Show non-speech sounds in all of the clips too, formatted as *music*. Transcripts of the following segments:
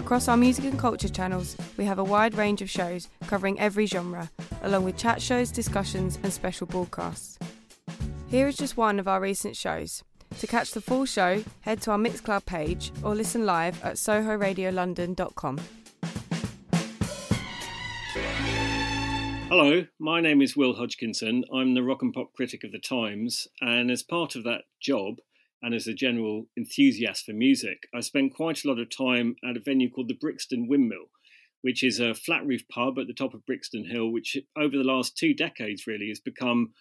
Across our music and culture channels, we have a wide range of shows covering every genre, along with chat shows, discussions, and special broadcasts. Here is just one of our recent shows. To catch the full show, head to our Mixcloud page or listen live at sohoradiolondon.com. Hello, my name is Will Hodgkinson. I'm the rock and pop critic of The Times, and as part of that job, and as a general enthusiast for music, I spent quite a lot of time at a venue called the Brixton Windmill, which is a flat roof pub at the top of Brixton Hill, which over the last two decades really has become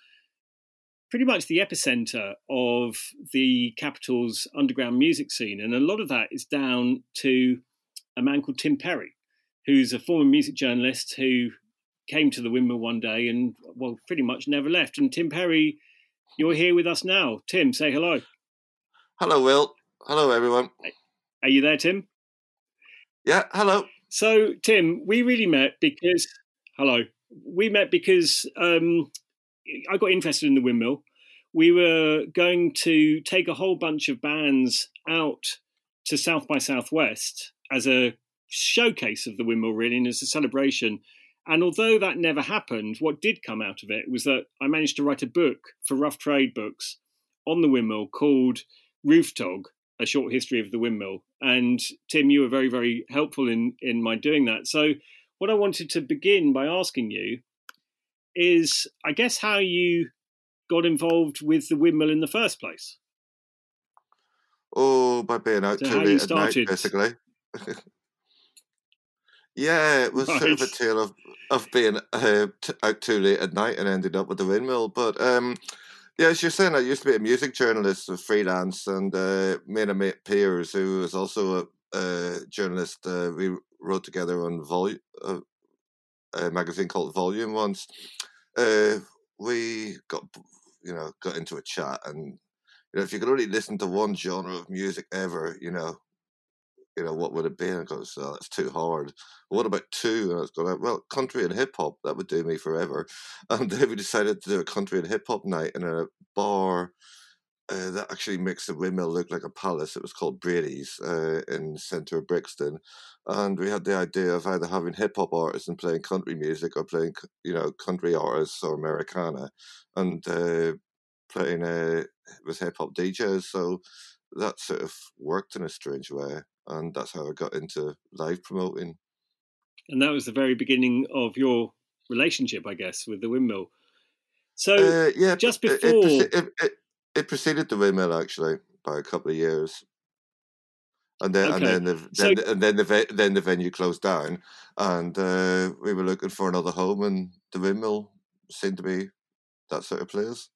pretty much the epicenter of the capital's underground music scene. And a lot of that is down to a man called Tim Perry, who's a former music journalist who came to the windmill one day and, well, pretty much never left. And Tim Perry, you're here with us now. Tim, say hello. Hello, Will. Hello, everyone. Are you there, Tim? Yeah, hello. So, Tim, we really met because, hello, we met because um, I got interested in the windmill. We were going to take a whole bunch of bands out to South by Southwest as a showcase of the windmill, really, and as a celebration. And although that never happened, what did come out of it was that I managed to write a book for Rough Trade Books on the windmill called Roof Dog, a short history of the windmill. And Tim, you were very, very helpful in in my doing that. So, what I wanted to begin by asking you is, I guess, how you got involved with the windmill in the first place. Oh, by being out So too late at night, basically. *laughs* yeah, it was sort of a tale of of being uh, t- out too late at night and ended up with the windmill. But um, yeah, as you're saying, I used to be a music journalist, a freelance, and uh, and a mate Piers, who was also a, a journalist, uh, we wrote together on Vol- uh, a magazine called Volume once. Uh, we got you know got into a chat and you know if you could only listen to one genre of music ever you know you know what would it be? And I goes oh, that's too hard. What about two? And I was going well country and hip hop that would do me forever. And *laughs* then we decided to do a country and hip hop night in a bar uh, that actually makes the windmill look like a palace. It was called Brady's uh, in centre of Brixton, and we had the idea of either having hip hop artists and playing country music, or playing you know country artists or Americana, and uh, playing uh, with hip hop DJs. So that sort of worked in a strange way, and that's how I got into live promoting. And that was the very beginning of your relationship, I guess, with the windmill. So, Uh, yeah, just before- it, it, it, it preceded the windmill actually by a couple of years, and then and then the so- and then the ve- then the venue closed down, and uh, we were looking for another home, and the windmill seemed to be that sort of place.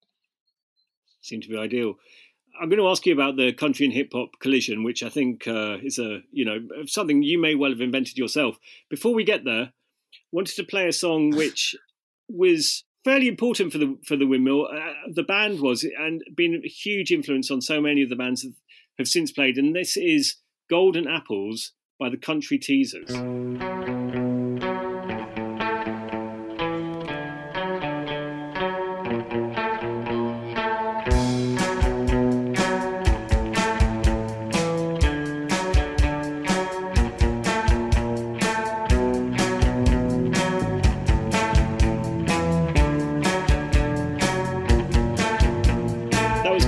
seemed to be ideal. I'm going to ask you about the country and hip hop collision, which I think uh, is a you know something you may well have invented yourself. Before we get there, wanted to play a song *laughs* which was fairly important for the for the windmill. Uh, the band was and been a huge influence on so many of the bands that have since played, and this is Golden Apples by the Country Teasers.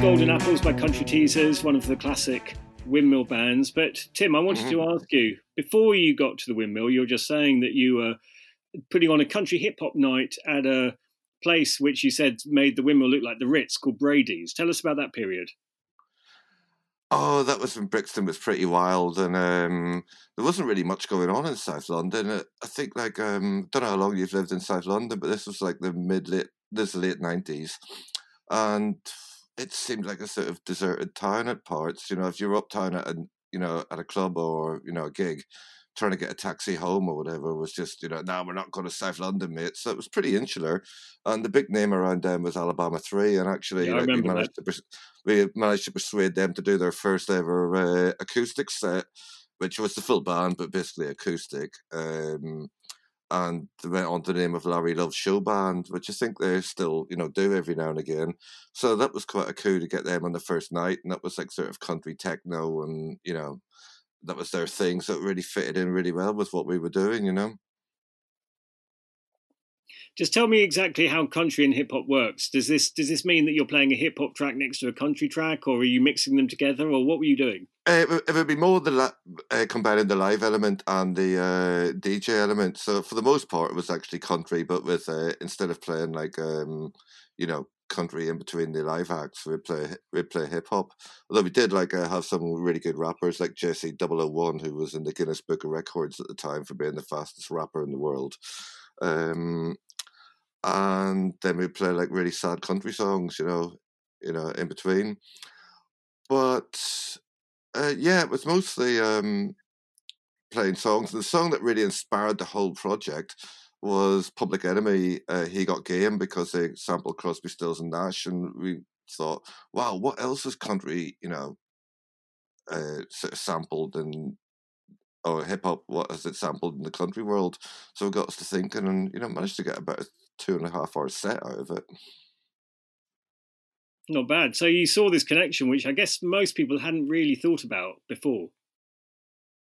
Golden Apples by Country Teasers, one of the classic windmill bands. But Tim, I wanted to ask you before you got to the windmill, you were just saying that you were putting on a country hip hop night at a place which you said made the windmill look like the Ritz called Brady's. Tell us about that period. Oh, that was when Brixton was pretty wild, and um, there wasn't really much going on in South London. Uh, I think, like, um, don't know how long you've lived in South London, but this was like the mid late, this late nineties, and it seemed like a sort of deserted town at parts. You know, if you were uptown at, an, you know, at a club or you know a gig, trying to get a taxi home or whatever was just, you know, now we're not going to South London, mate. So it was pretty insular. And the big name around them was Alabama 3. And actually, yeah, like, we, managed to, we managed to persuade them to do their first ever uh, acoustic set, which was the full band, but basically acoustic. Um, and they went on the name of Larry Love's Show Band, which I think they still, you know, do every now and again. So that was quite a coup to get them on the first night, and that was like sort of country techno, and you know, that was their thing, so it really fitted in really well with what we were doing, you know. Just tell me exactly how country and hip hop works. Does this does this mean that you're playing a hip hop track next to a country track, or are you mixing them together, or what were you doing? Uh, it, would be more the uh, combining the live element and the uh, DJ element. So for the most part, it was actually country, but with uh, instead of playing like um, you know country in between the live acts. We play we play hip hop. Although we did like uh, have some really good rappers like Jesse 001 who was in the Guinness Book of Records at the time for being the fastest rapper in the world. Um, and then we play like really sad country songs, you know, you know, in between. But uh, yeah, it was mostly um, playing songs. And the song that really inspired the whole project was Public Enemy. Uh, he got game because they sampled Crosby, Stills, and Nash, and we thought, wow, what else is country, you know, uh, sort of sampled and or hip hop? What has it sampled in the country world? So it got us to thinking, and you know, managed to get about two and a half hour set out of it. Not bad. So you saw this connection, which I guess most people hadn't really thought about before.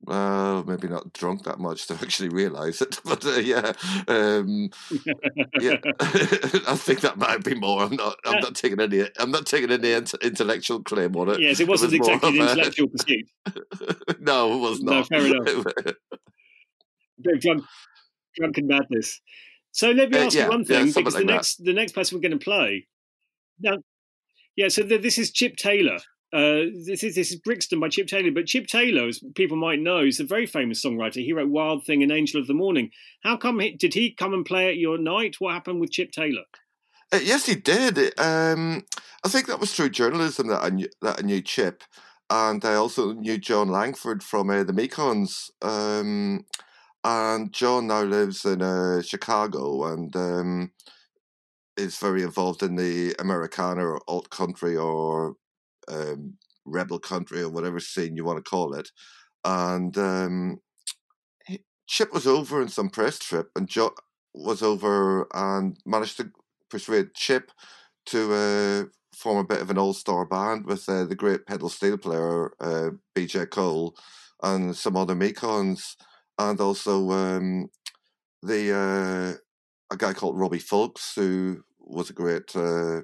Uh, maybe not drunk that much to *laughs* actually realise it, *laughs* but uh, yeah, um, yeah. *laughs* I think that might be more. I'm not. I'm not taking any. I'm not taking any intellectual claim on it. Yes, it wasn't it was exactly an intellectual pursuit. no, it was not. No, fair enough. bit of drunk, drunken madness. So let me uh, ask uh, yeah, you one thing, yeah, because like the next that. the next person we're going to play now, yeah. So the, this is Chip Taylor. Uh, this is this is Brixton by Chip Taylor, but Chip Taylor, as people might know, is a very famous songwriter. He wrote Wild Thing and Angel of the Morning. How come he, did he come and play at your night? What happened with Chip Taylor? Uh, yes, he did. Um, I think that was through journalism that I knew, that I knew Chip, and I also knew Jon Langford from uh, the Mekons. Um, and Jon now lives in uh, Chicago, and um, is very involved in the Americana or alt country or um, rebel country or whatever scene you want to call it. And um, Chip was over in some press trip, and Jon was over and managed to persuade Chip to uh, form a bit of an all-star band with uh, the great pedal steel player uh, BJ Cole and some other Mekons, and also um, the uh, a guy called Robbie Fulks, who was a great uh,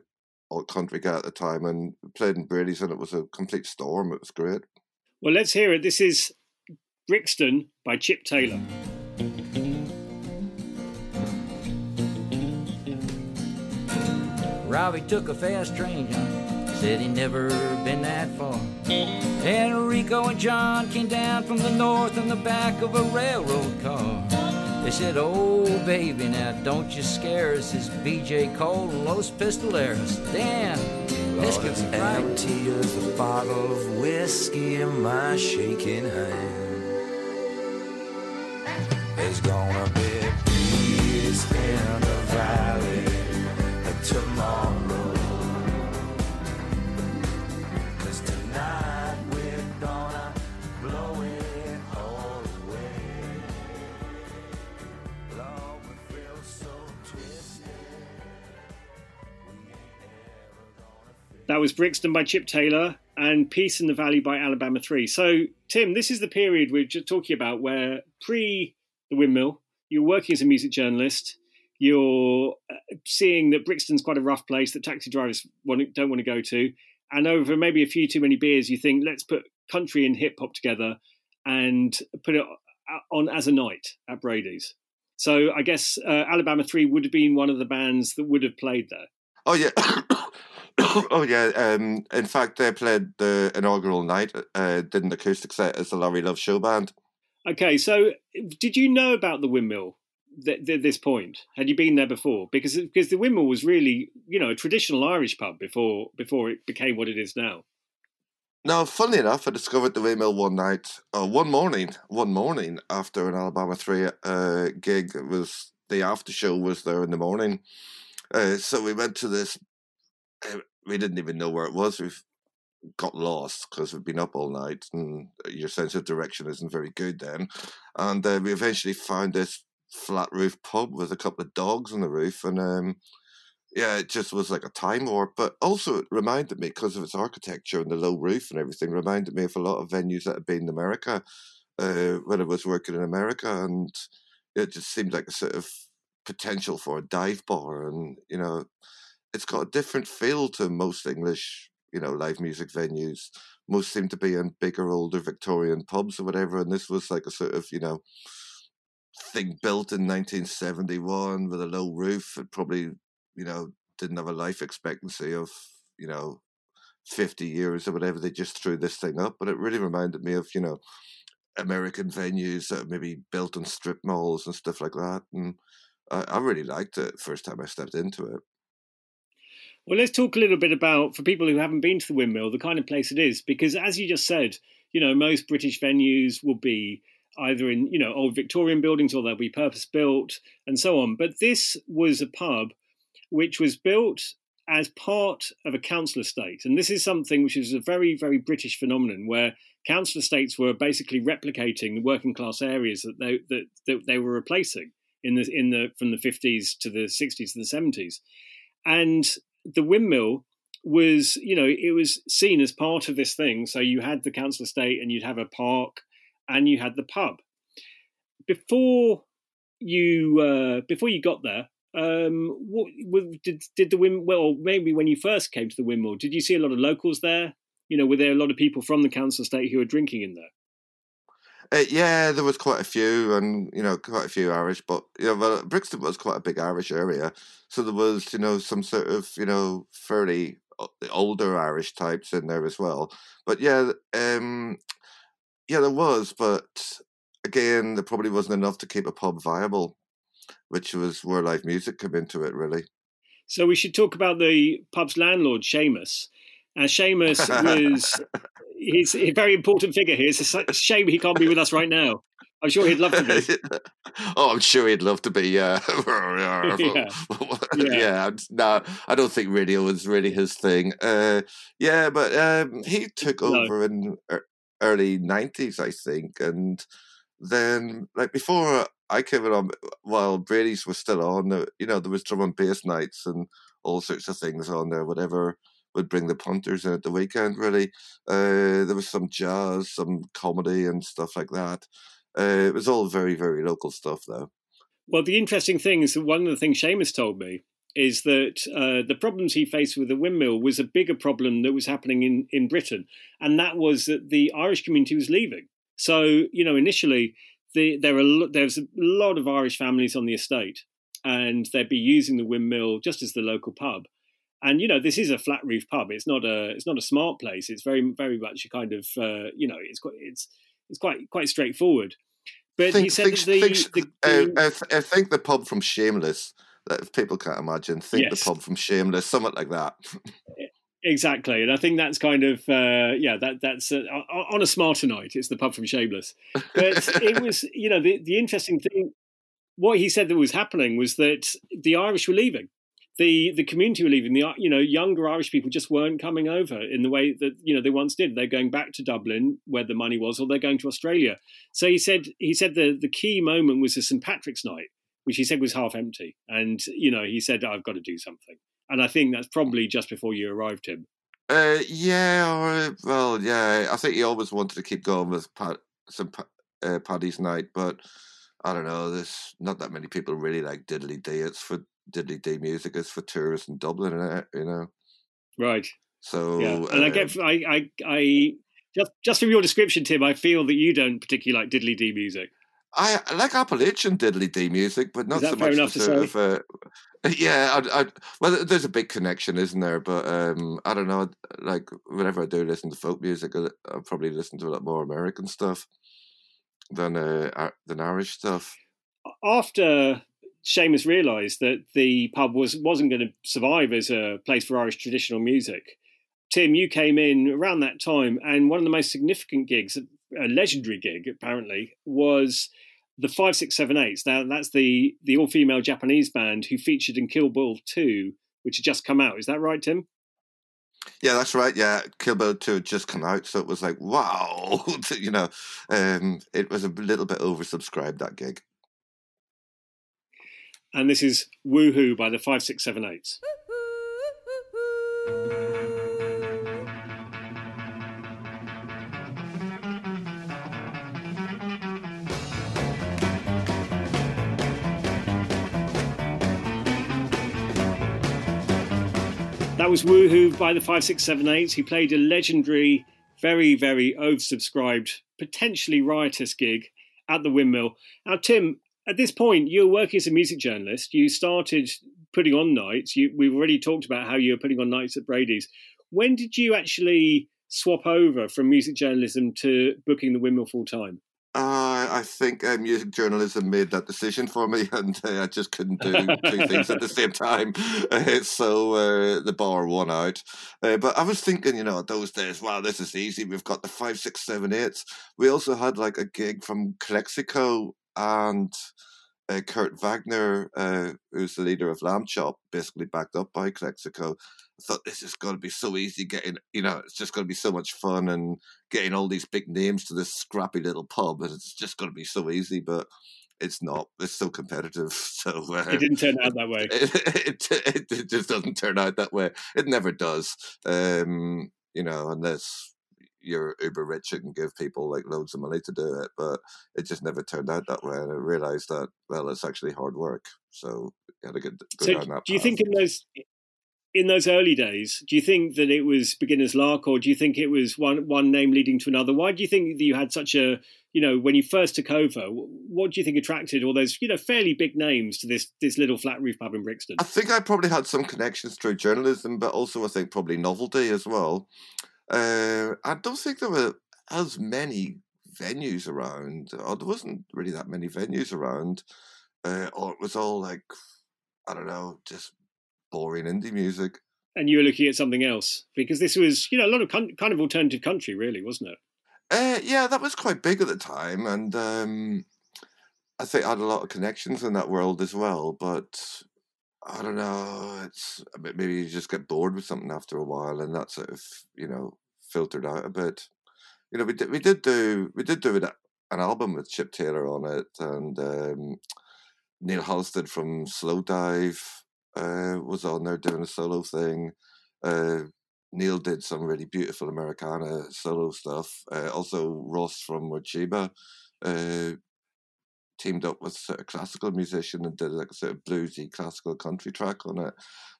old country guy at the time and played in Brady's and it was a complete storm. It was great. Well, let's hear it. This is Brixton by Chip Taylor. Robbie took a fast train, Said he'd never been that far. Enrico and John came down from the north in the back of a railroad car. They said, Oh, baby, now don't you scare us. It's BJ Cole and Los Pistoleros. Damn, this could be right. empty as a bottle of whiskey in my shaking hand. There's gonna be peace in the valley tomorrow. That was Brixton by Chip Taylor and Peace in the Valley by Alabama 3. So, Tim, this is the period we're just talking about where pre the windmill, you're working as a music journalist, you're uh, seeing that Brixton's quite a rough place that taxi drivers don't want to go to. And over maybe a few too many beers, you think, let's put country and hip hop together and put it on as a night at Brady's. So I guess uh, Alabama 3 would have been one of the bands that would have played there. Oh, yeah. *laughs* oh yeah. Um, in fact, they played the inaugural night. Uh, did an acoustic set as the Larry Love Show Band. Okay, so did you know about the windmill th- th- this point? Had you been there before? Because because the windmill was really you know a traditional Irish pub before before it became what it is now. Now, funnily enough, I discovered the windmill one night, uh, one morning, one morning after an Alabama Three uh, gig. It was the after show was there in the morning, uh, so we went to this. Uh, we didn't even know where it was. We got lost because we've been up all night, and your sense of direction isn't very good then. And uh, we eventually found this flat roof pub with a couple of dogs on the roof, and um, yeah, it just was like a time warp. But also, it reminded me because of its architecture and the low roof and everything, reminded me of a lot of venues that had been in America uh, when I was working in America, and it just seemed like a sort of potential for a dive bar, and you know, it's got a different feel to most English, you know, live music venues. Most seem to be in bigger, older Victorian pubs or whatever, and this was like a sort of, you know, thing built in 1971 with a low roof. It probably you know, didn't have a life expectancy of, you know, 50 years or whatever. They just threw this thing up. But it really reminded me of, you know, American venues that maybe built on strip malls and stuff like that. And I, I really liked it first time I stepped into it. Well, let's talk a little bit about, for people who haven't been to the windmill, the kind of place it is. Because as you just said, you know, most British venues will be either in, you know, old Victorian buildings or they'll be purpose built and so on. But this was a pub which was built as part of a council estate. And this is something which is a very, very British phenomenon where council estates were basically replicating the working class areas that they, that, that they were replacing in the, in the, from the 50s to the 60s to the 70s. And the windmill was, you know, it was seen as part of this thing. So you had the council estate and you'd have a park and you had the pub. Before you uh, before you got there, um, what, did did the windmill? Well, maybe when you first came to the windmill, did you see a lot of locals there? You know, were there a lot of people from the council estate who were drinking in there? Uh, yeah, there was quite a few, and you know, quite a few Irish. But you know, well, Brixton was quite a big Irish area, so there was you know some sort of you know fairly older Irish types in there as well. But yeah, um, yeah, there was, but again, there probably wasn't enough to keep a pub viable which was where live music came into it, really. So we should talk about the pub's landlord, Seamus. And uh, Seamus *laughs* was he's a very important figure here. It's a shame he can't be with us right now. I'm sure he'd love to be. *laughs* oh, I'm sure he'd love to be. Yeah, *laughs* yeah. yeah. No, I don't think radio was really his thing. Uh, yeah, but um, he took over no. in early '90s, I think, and then like before I came on while Brady's was still on. You know, there was drum and bass nights and all sorts of things on there. Whatever would bring the punters in at the weekend. Really, uh, there was some jazz, some comedy, and stuff like that. Uh, it was all very, very local stuff, though. Well, the interesting thing is that one of the things Seamus told me is that uh, the problems he faced with the windmill was a bigger problem that was happening in, in Britain, and that was that the Irish community was leaving. So, you know, initially the, there are there's a lot of Irish families on the estate, and they'd be using the windmill just as the local pub. And you know, this is a flat roof pub. It's not a it's not a smart place. It's very very much a kind of uh, you know it's quite it's it's quite quite straightforward. But think, he said think, the, think, the, the uh, I, think the pub from Shameless. That if people can't imagine, think yes. the pub from Shameless, something like that. Exactly, and I think that's kind of uh, yeah that that's uh, on a smarter night. It's the pub from Shameless, but it *laughs* was you know the the interesting thing. What he said that was happening was that the Irish were leaving, the the community were leaving. The you know younger Irish people just weren't coming over in the way that you know they once did. They're going back to Dublin where the money was, or they're going to Australia. So he said he said the the key moment was the St Patrick's night, which he said was half empty, and you know he said I've got to do something and I think that's probably just before you arrived, Tim. Uh, yeah, well, yeah. I think he always wanted to keep going with Pat, some uh, Paddy's night, but I don't know. There's not that many people really like diddly. It's for diddly dee music. is for tourists in Dublin, and you know. Right. So yeah, and I get, um I, I, I just just from your description, Tim, I feel that you don't particularly like diddly dee music. I like Appalachian diddly dee music, but not so much enough to sort of. Uh, *laughs* yeah, I, I, well, there's a big connection, isn't there? But um, I don't know. Like whenever I do listen to folk music, I, I probably listen to a lot more American stuff than uh, than Irish stuff. After Seamus realised that the pub was wasn't going to survive as a place for Irish traditional music, Tim, you came in around that time, and one of the most significant gigs, a legendary gig apparently, was the five six seven eights. Now that's the the all female Japanese band who featured in Kill Bill two, which had just come out. Is that right, Tim? Yeah, that's right. Yeah, Kill Bill 2 had just come out, so it was like, wow, *laughs* you know, um, it was a little bit oversubscribed, that gig. And this is Woohoo by the 5678s. That was Woohoo by the 5678s. He played a legendary, very, very oversubscribed, potentially riotous gig at the Windmill. Now, Tim, at this point, you're working as a music journalist. You started putting on nights. You, we've already talked about how you were putting on nights at Brady's. When did you actually swap over from music journalism to booking the Windmill full time? Uh, I think uh, music journalism made that decision for me, *laughs* and uh, I just couldn't do two things at the same time. *laughs* So uh, the bar won out. Uh, but I was thinking, you know, those days, wow, this is easy. We've got the five, six, seven, eights. We also had like a gig from Calexico and uh, Kurt Wagner, uh, who's the leader of Lamb Chop, basically backed up by Calexico. I thought this is going to be so easy getting, you know, it's just going to be so much fun and getting all these big names to this scrappy little pub. And it's just going to be so easy, but it's not. It's so competitive. *laughs* So um, it didn't turn out that way. It, it, it, just doesn't turn out that way. It never does. Um, you know, unless you're uber rich and give people like loads of money to do it, but it just never turned out that way. And I realized that well, it's actually hard work. So you had to get go so down that. Do you think in those in those early days, do you think that it was beginner's luck, or do you think it was one one name leading to another? Why do you think that you had such a you know when you first took over? What do you think attracted all those you know fairly big names to this this little flat roof pub in Brixton? I think I probably had some connections through journalism, but also I think probably novelty as well. Uh, I don't think there were as many venues around, or there wasn't really that many venues around, uh, or it was all like, I don't know, just boring indie music. And you were looking at something else because this was, you know, a lot of con- kind of alternative country, really, wasn't it? Uh, yeah, that was quite big at the time, and um, I think I had a lot of connections in that world as well. But I don't know. It's maybe you just get bored with something after a while, and that sort of you know filtered out a bit. You know, we did we did do we did do an album with Chip Taylor on it, and um, Neil Halstead from Slowdive uh, was on there doing a solo thing. Uh, Neil did some really beautiful Americana solo stuff. Uh, also, Ross from Morcheeba uh, teamed up with a classical musician and did like a sort of bluesy classical country track on it.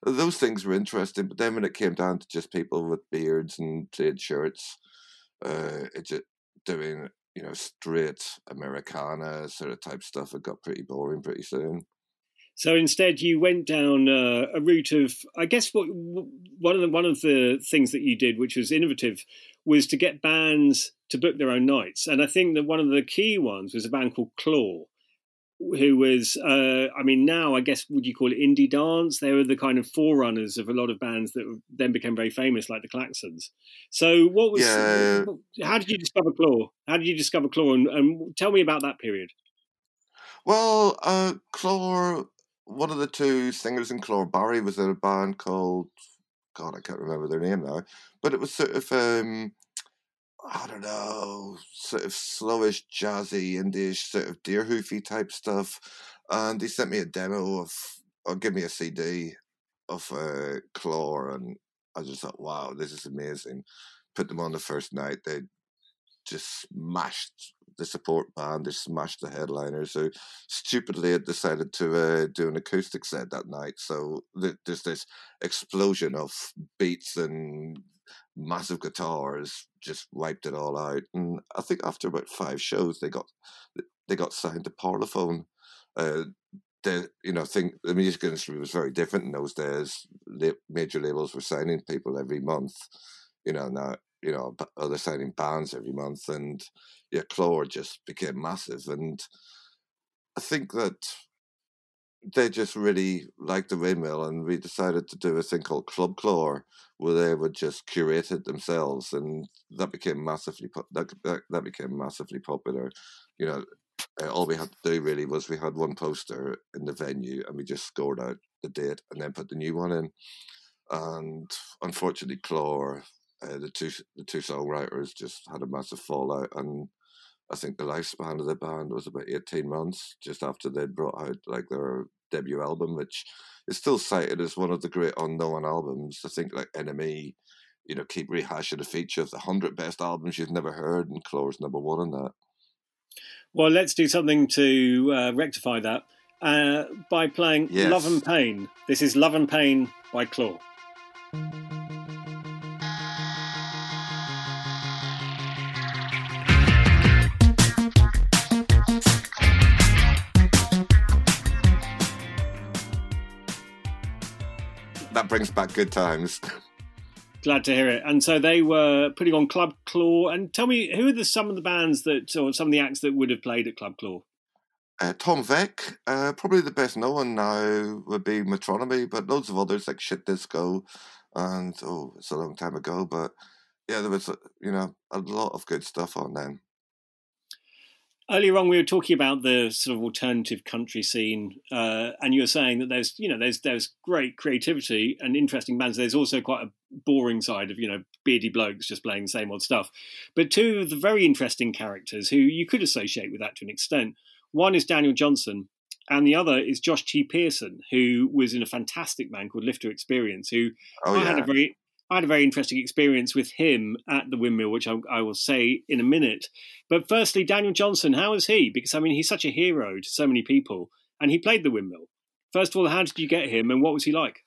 Those things were interesting, but then when it came down to just people with beards and plaid shirts, uh, it just doing you know straight Americana sort of type stuff, it got pretty boring pretty soon. So instead, you went down uh, a route of, I guess, what one of the one of the things that you did, which was innovative, was to get bands to book their own nights. And I think that one of the key ones was a band called Clor, who was, uh, I mean, now I guess would you call it indie dance? They were the kind of forerunners of a lot of bands that then became very famous, like the Klaxons. So, what was? Yeah. How did you discover Clor? How did you discover Clor? And, and tell me about that period. Well, uh, Clor one of the two singers in Clor Barry was in a band called God, I can't remember their name now, but it was sort of um, I don't know, sort of slowish, jazzy, indish, sort of deer hoofy type stuff. And he sent me a demo of, or give me a CD of uh, Clor, and I just thought, wow, this is amazing. Put them on the first night. They just smashed the support band. They smashed the headliner. So stupidly, had decided to uh, do an acoustic set that night. So th- there's this explosion of beats and massive guitars just wiped it all out. And I think after about five shows, they got they got signed to Parlophone. Uh, the you know think the music industry was very different in those days. major labels were signing people every month. You know now you know other signing bands every month, and yeah, Clor just became massive. And I think that they just really liked the windmill, and we decided to do a thing called Club Clor, where they would just curate it themselves, and that became massively that that, became massively popular. You know, uh, all we had to do really was we had one poster in the venue, and we just scored out the date and then put the new one in. And unfortunately, Clor, uh, the two the two songwriters, just had a massive fallout, and I think the lifespan of the band was about 18 months just after they'd brought out like their debut album, which is still cited as one of the great unknown albums. I think like NME, you know, keep rehashing the feature of the 100 best albums you've never heard, and Clor's number one on that. Well, let's do something to uh, rectify that uh, by playing yes. Love and Pain. This is Love and Pain by Clor. That brings back good times. Glad to hear it. And so they were putting on Club Clor. And tell me, who are the, some of the bands that, or some of the acts that would have played at Club Clor? Uh, Tom Vek, uh, probably the best known now would be Metronomy, but loads of others like Shit Disco, and oh, it's a long time ago, but yeah, there was you know a lot of good stuff on then earlier on we were talking about the sort of alternative country scene, uh, and you were saying that there's you know there's there's great creativity and interesting bands. There's also quite a boring side of you know beardy blokes just playing the same old stuff. But two of the very interesting characters who you could associate with that to an extent. One is Daniel Johnston and the other is Josh T. Pearson, who was in a fantastic band called Lift to Experience, who oh, yeah. Had a very I had a very interesting experience with him at the windmill, which I, I, will say in a minute. But firstly, Daniel Johnston, how is he? Because I mean, he's such a hero to so many people, and he played the windmill. First of all, how did you get him, and what was he like?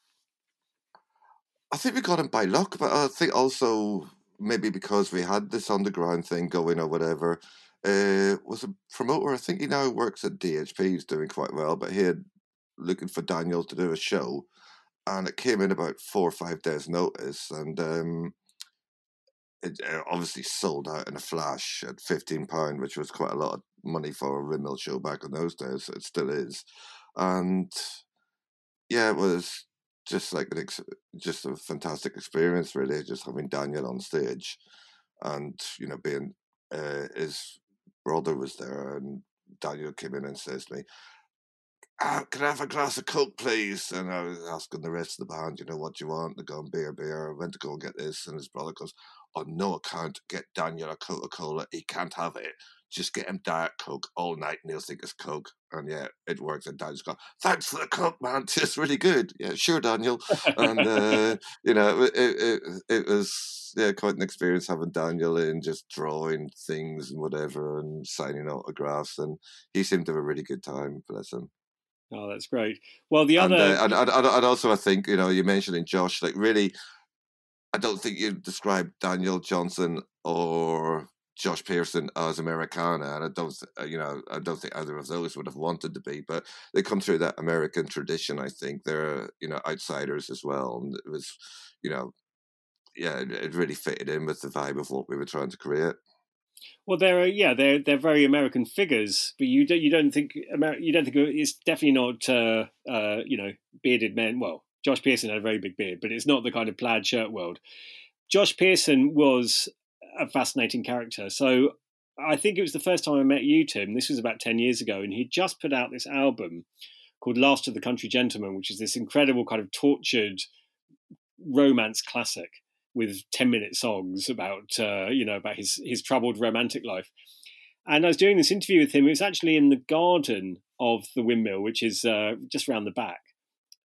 I think we got him by luck, but I think also maybe because we had this underground thing going or whatever. Uh, was a promoter. I think he now works at DHP. He's doing quite well, but he had looking for Daniel to do a show and it came in about four or five days' notice, and um, it uh, obviously sold out in a flash at fifteen pound, which was quite a lot of money for a windmill show back in those days. It still is, and yeah, it was just like an ex- just a fantastic experience, really, just having Daniel on stage, and you know, being uh, his brother was there, and Daniel came in and says to me, ah, can I have a glass of Coke, please? And I was asking the rest of the band, you know, what do you want? They're going, beer, beer. I went to go and get this. And his brother goes, on no account, get Daniel a Coca Cola. He can't have it. Just get him Diet Coke all night and he'll think it's Coke. And yeah, it works. And Daniel's gone, thanks for the Coke, man. *laughs* It's really good. Yeah, sure, Daniel. and, uh, you know, it, it, it was yeah, quite an experience having Daniel in, just drawing things and whatever and signing autographs. And he seemed to have a really good time, bless him. Oh, that's great. Well, the other, and, uh, and, and, and, also, I think you know, you mentioned mentioning Josh. Like, really, I don't think you describe Daniel Johnston or Josh Pearson as Americana, and I don't, uh, you know, I don't think either of those would have wanted to be, but they come through that American tradition. I think they're, you know, outsiders as well, and it was, you know, yeah, it really fitted in with the vibe of what we were trying to create. Well, they're yeah, they're they're very American figures, but you don't you don't think Amer- you don't think it's definitely not uh, uh, you know bearded men. Well, Josh Pearson had a very big beard, but it's not the kind of plaid shirt world. Josh Pearson was a fascinating character. So I think it was the first time I met you, Tim. This was about ten years ago, and he just put out this album called "Last of the Country Gentlemen," which is this incredible kind of tortured romance classic with 10 minute songs about uh, you know about his his troubled romantic life. And i was doing this interview with him. It was actually in the garden of the windmill which is uh, just around the back.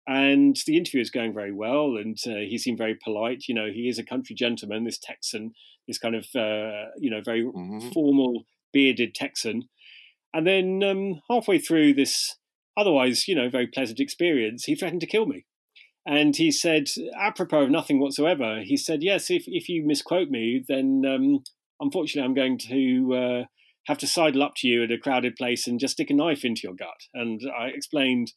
And the interview is going very well and uh, he seemed very polite. You know he is a country gentleman this texan this kind of uh, you know very mm-hmm. formal bearded texan. And then um, halfway through this otherwise you know very pleasant experience he threatened to kill me and he said, apropos of nothing whatsoever, he said, Yes, if, if you misquote me, then um, unfortunately I'm going to uh, have to sidle up to you at a crowded place and just stick a knife into your gut. And I explained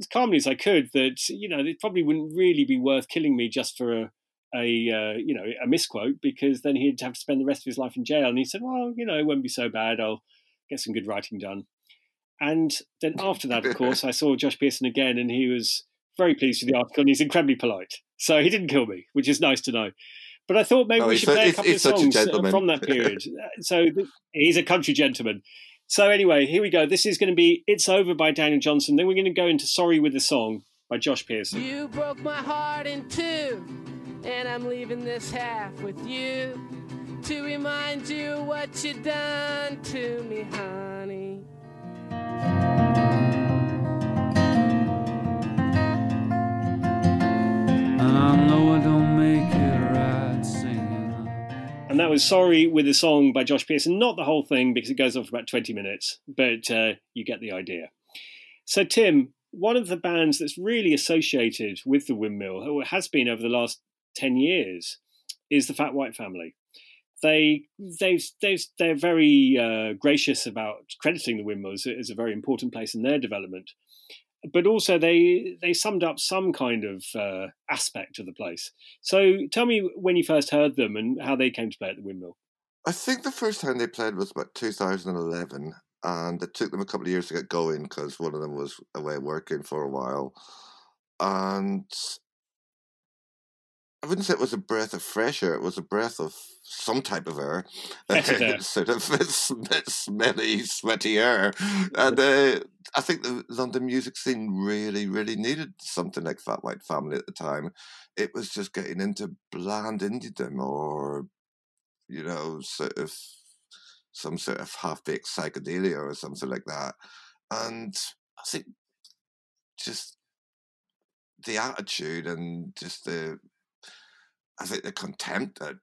as calmly as I could that, you know, it probably wouldn't really be worth killing me just for a, a uh, you know, a misquote because then he'd have to spend the rest of his life in jail. And he said, Well, you know, it won't be so bad. I'll get some good writing done. And then after that, of course, I saw Josh Pearson again, and he was very pleased with the article, and he's incredibly polite. So he didn't kill me, which is nice to know. But I thought maybe Oh, we should su- play a he's- couple of he's such a songs uh, from that period. *laughs* Uh, so th- he's a country gentleman. So anyway, here we go. This is going to be "It's Over" by Daniel Johnston. Then we're going to go into "Sorry with the Song" by Josh Pearson. You broke my heart in two, and I'm leaving this half with you to remind you what you done to me, honey. And that was Sorry with a Song by Josh Pearson. Not the whole thing because it goes on for about 20 minutes, but uh, you get the idea. So, Tim, one of the bands that's really associated with the windmill, or has been over the last 10 years, is the Fat White Family. They, they've, they've, they're very uh, gracious about crediting the windmill as as a very important place in their development. But also, they they summed up some kind of uh, aspect of the place. So, tell me when you first heard them and how they came to play at the windmill. I think the first time they played was about 2011, and it took them a couple of years to get going because one of them was away working for a while. And I wouldn't say it was a breath of fresh air, it was a breath of some type of air. *laughs* *laughs* *laughs* Sort of smelly, sweaty air. And uh, I think the London music scene really, really needed something like Fat White Family at the time. It was just getting into bland indiedom or you know, sort of some sort of half baked psychedelia or something like that. And I think just the attitude and just the, I think the contempt that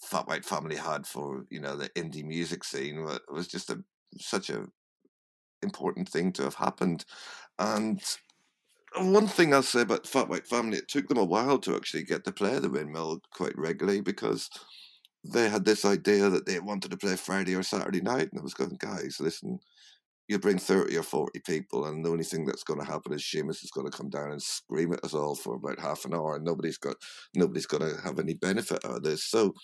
Fat White Family had for, you know, the indie music scene was just a such a important thing to have happened. And one thing I'll say about Fat White Family, it took them a while to actually get to play the windmill quite regularly because they had this idea that they wanted to play Friday or Saturday night, and I was going, guys, listen, you bring thirty or forty people, and the only thing that's going to happen is Seamus is going to come down and scream at us all for about half an hour, and nobody's got nobody's going to have any benefit out of this. So,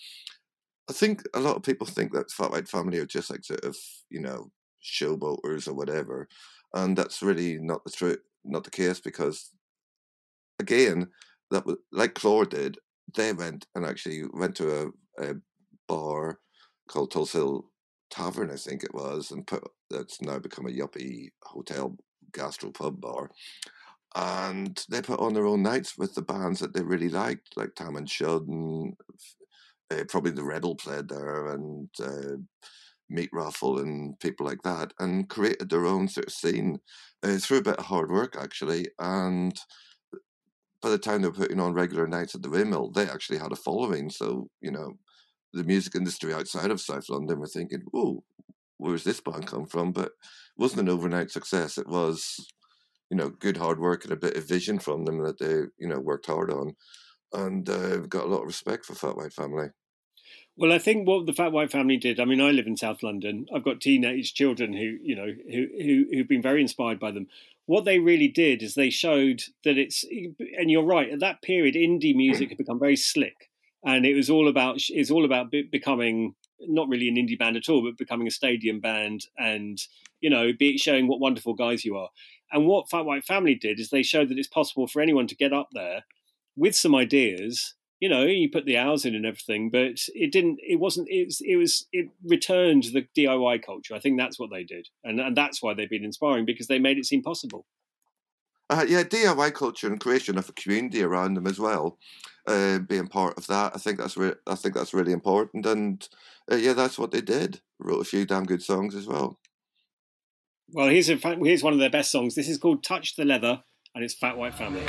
I think a lot of people think that Fat White Family are just like sort of you know showboaters or whatever, and that's really not the truth, not the case because again, that was like Clor did. They went and actually went to a, a bar called Tulse Hill Tavern, I think it was, and put that's now become a yuppie hotel gastro pub bar. And they put on their own nights with the bands that they really liked, like Taman Shud, and uh, probably the Rebel played there, and uh, Meat Raffle, and people like that, and created their own sort of scene uh, through a bit of hard work, actually. And by the time they were putting on regular nights at the Windmill, they actually had a following. So, you know, the music industry outside of South London were thinking, "Oh, where's this band come from?" But it wasn't an overnight success. It was, you know, good hard work and a bit of vision from them that they, you know, worked hard on, and uh, got a lot of respect for Fat White Family. Well, I think what the Fat White Family did. I mean, I live in South London. I've got teenage children who, you know, who who who've been very inspired by them. What they really did is they showed that it's, and you're right. At that period, indie music had become very slick, and it was all about it's all about be- becoming not really an indie band at all, but becoming a stadium band, and you know, be showing what wonderful guys you are. And what Fat White Family did is they showed that it's possible for anyone to get up there with some ideas you know, you put the hours in and everything, but it didn't. It wasn't. It was. It, was, it returned the DIY culture. I think that's what they did, and and that's why they've been inspiring because they made it seem possible. Uh, yeah, DIY culture and creation of a community around them as well, uh, being part of that. I think that's re- I think that's really important, and uh, yeah, that's what they did. Wrote a few damn good songs as well. Well, here's a here's one of their best songs. This is called "Touch the Leather," and it's Fat White Family.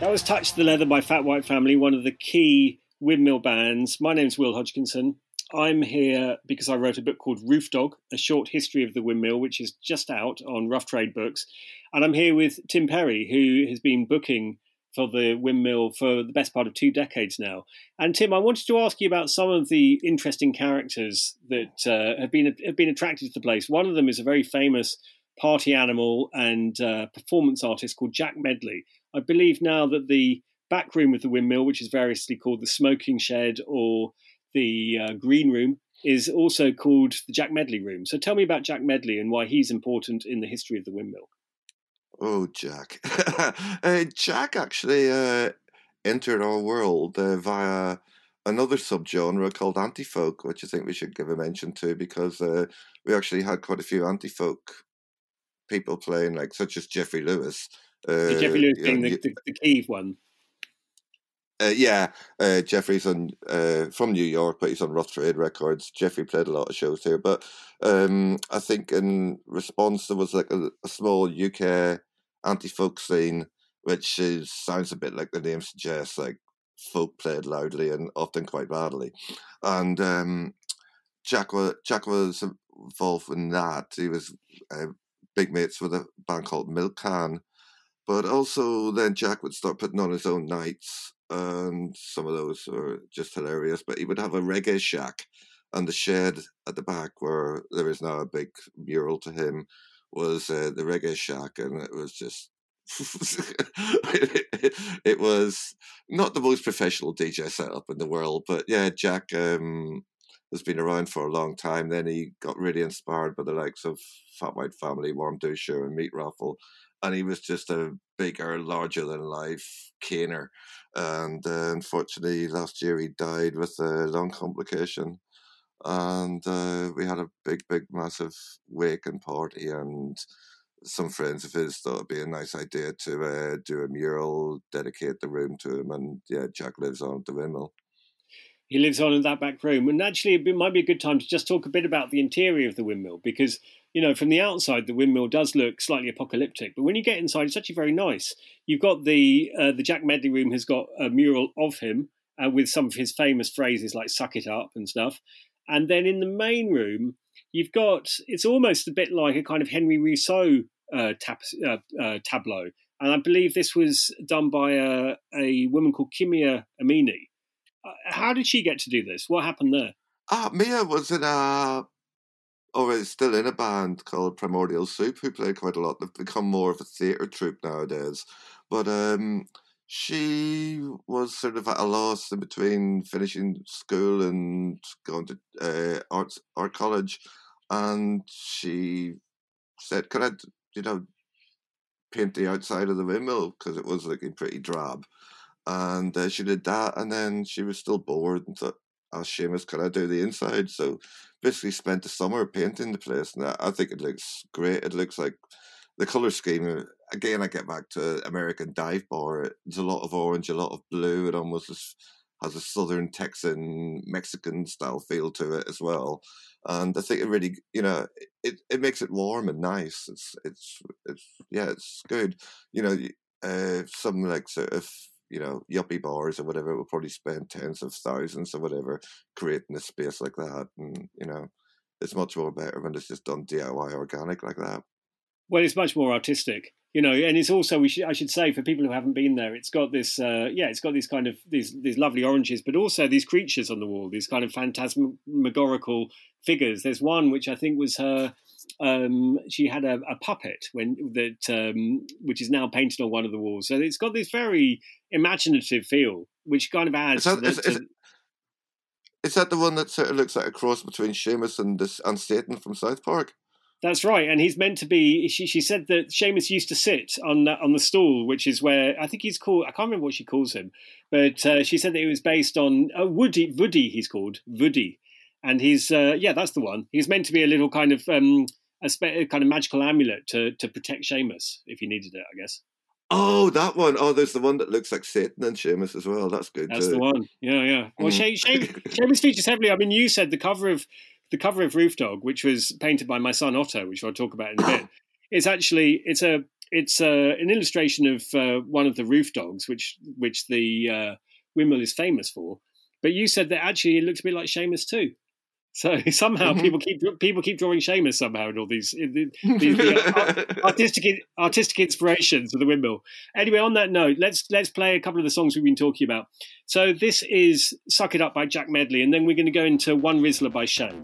That was Touch the Leather by Fat White Family, one of the key windmill bands. My name's Will Hodgkinson. I'm here because I wrote a book called Roof Dog, A Short History of the Windmill, which is just out on Rough Trade Books. And I'm here with Tim Perry, who has been booking for the windmill for the best part of two decades now. And Tim, I wanted to ask you about some of the interesting characters that uh, have been have been attracted to the place. One of them is a very famous party animal and uh, performance artist called Jack Medley. I believe now that the back room of the windmill, which is variously called the smoking shed or the uh, green room, is also called the Jack Medley room. So tell me about Jack Medley and why he's important in the history of the windmill. Oh, Jack. *laughs* uh, Jack actually uh, entered our world uh, via another subgenre called anti-folk, which I think we should give a mention to because uh, we actually had quite a few anti-folk people playing, like such as Jeffrey Lewis. Uh, Jeffrey Lewis being the, the, the key one. Uh, yeah, uh, Jeffrey's on uh, from New York, but he's on Rough Trade Records. Jeffrey played a lot of shows here, but um, I think in response there was like a, a small UK anti-folk scene, which is sounds a bit like the name suggests, like folk played loudly and often quite badly. And um, Jack was Jack was involved in that. He was uh, big mates with a band called Milk Can, but also then Jack would start putting on his own nights and some of those are just hilarious. But he would have a reggae shack, and the shed at the back where there is now a big mural to him was uh, the reggae shack, and it was just. *laughs* it, was not the most professional DJ setup in the world, but yeah, Jack um, has been around for a long time. Then he got really inspired by the likes of Fat White Family, Warmduscher, and Meat Raffle, and he was just a bigger, larger than life caner. And uh, unfortunately, last year he died with a lung complication. And uh, we had a big, big, massive wake and party, and some friends of his thought it'd be a nice idea to uh, do a mural, dedicate the room to him, and yeah, Jack lives on at the windmill he lives on in that back room. And actually, it might be a good time to just talk a bit about the interior of the windmill because you know, from the outside, the windmill does look slightly apocalyptic, but when you get inside, it's actually very nice. You've got the uh, the Jack Medley room has got a mural of him uh, with some of his famous phrases like "suck it up" and stuff, and then in the main room, you've got it's almost a bit like a kind of Henry Rousseau uh, tab- uh, uh, tableau, and I believe this was done by a, a woman called Kimia Amini. Uh, how did she get to do this? What happened there? Ah, Mia was in a is still in a band called Primordial Soup, who play quite a lot. They've become more of a theatre troupe nowadays. But um, she was sort of at a loss in between finishing school and going to uh, arts art college, and she said, "Could I, you know, paint the outside of the windmill because it was looking pretty drab?" And uh, she did that, and then she was still bored and thought, asked Seamus, could I do the inside? So basically spent the summer painting the place. And I think it looks great. It looks like the color scheme. Again, I get back to American Dive Bar. There's a lot of orange, a lot of blue. It almost has a southern Texan Mexican style feel to it as well. And I think it really, you know, it, it makes it warm and nice. It's it's it's yeah, it's good. You know, uh, some like sort of you know, yuppie bars or whatever will probably spend tens of thousands or whatever creating a space like that. And, you know, it's much more better when it's just done DIY organic like that. Well, it's much more artistic, you know, and it's also we should I should say for people who haven't been there, it's got this uh, yeah, it's got these kind of these these lovely oranges, but also these creatures on the wall, these kind of phantasmagorical figures. There's one which I think was her um, she had a, a, puppet when that um, which is now painted on one of the walls. So it's got this very imaginative feel, which kind of adds. Is that, is, is, is that the one that sort of looks like a cross between Seamus and this and Satan from South Park? That's right, and he's meant to be. She, she said that Seamus used to sit on on the stool, which is where I think he's called. I can't remember what she calls him, but uh, she said that it was based on uh, Woody. Woody, he's called Woody, and he's uh, yeah, that's the one. He's meant to be a little kind of um, a, spe- a kind of magical amulet to to protect Seamus if he needed it, I guess. Oh, that one. Oh, there's the one that looks like Satan and Seamus as well. That's good. That's too. the one. Yeah, yeah. Well, mm. She- Seamus features heavily. I mean, you said the cover of the cover of Roof Dog, which was painted by my son Otto, which I'll talk about in a bit. *gasps* It's actually it's a it's a, an illustration of uh, one of the roof dogs, which which the uh, windmill is famous for. But you said that actually it looks a bit like Seamus too. So *laughs* somehow mm-hmm. people keep people keep drawing Seamus somehow in all these, these, *laughs* these the artistic artistic inspirations of the windmill. Anyway, on that note, let's let's play a couple of the songs we've been talking about. So this is "Suck It Up" by Jack Medley, and then we're going to go into "One Rizla" by Shame.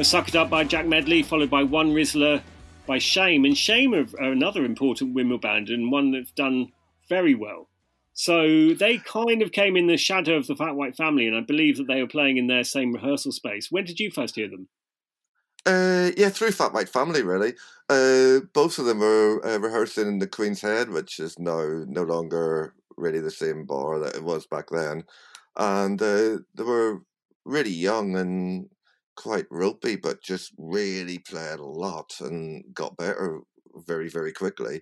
Was It Up by Jack Medley, followed by One Rizla, by Shame. And Shame are, another important windmill band and one that's done very well. So they kind of came in the shadow of the Fat White Family, and I believe that they were playing in their same rehearsal space. When did you first hear them? Uh, yeah, through Fat White Family, really. Uh, both of them were uh, rehearsing in the Queen's Head, which is now no longer really the same bar that it was back then. And uh, they were really young and quite ropey, but just really played a lot and got better very, very quickly.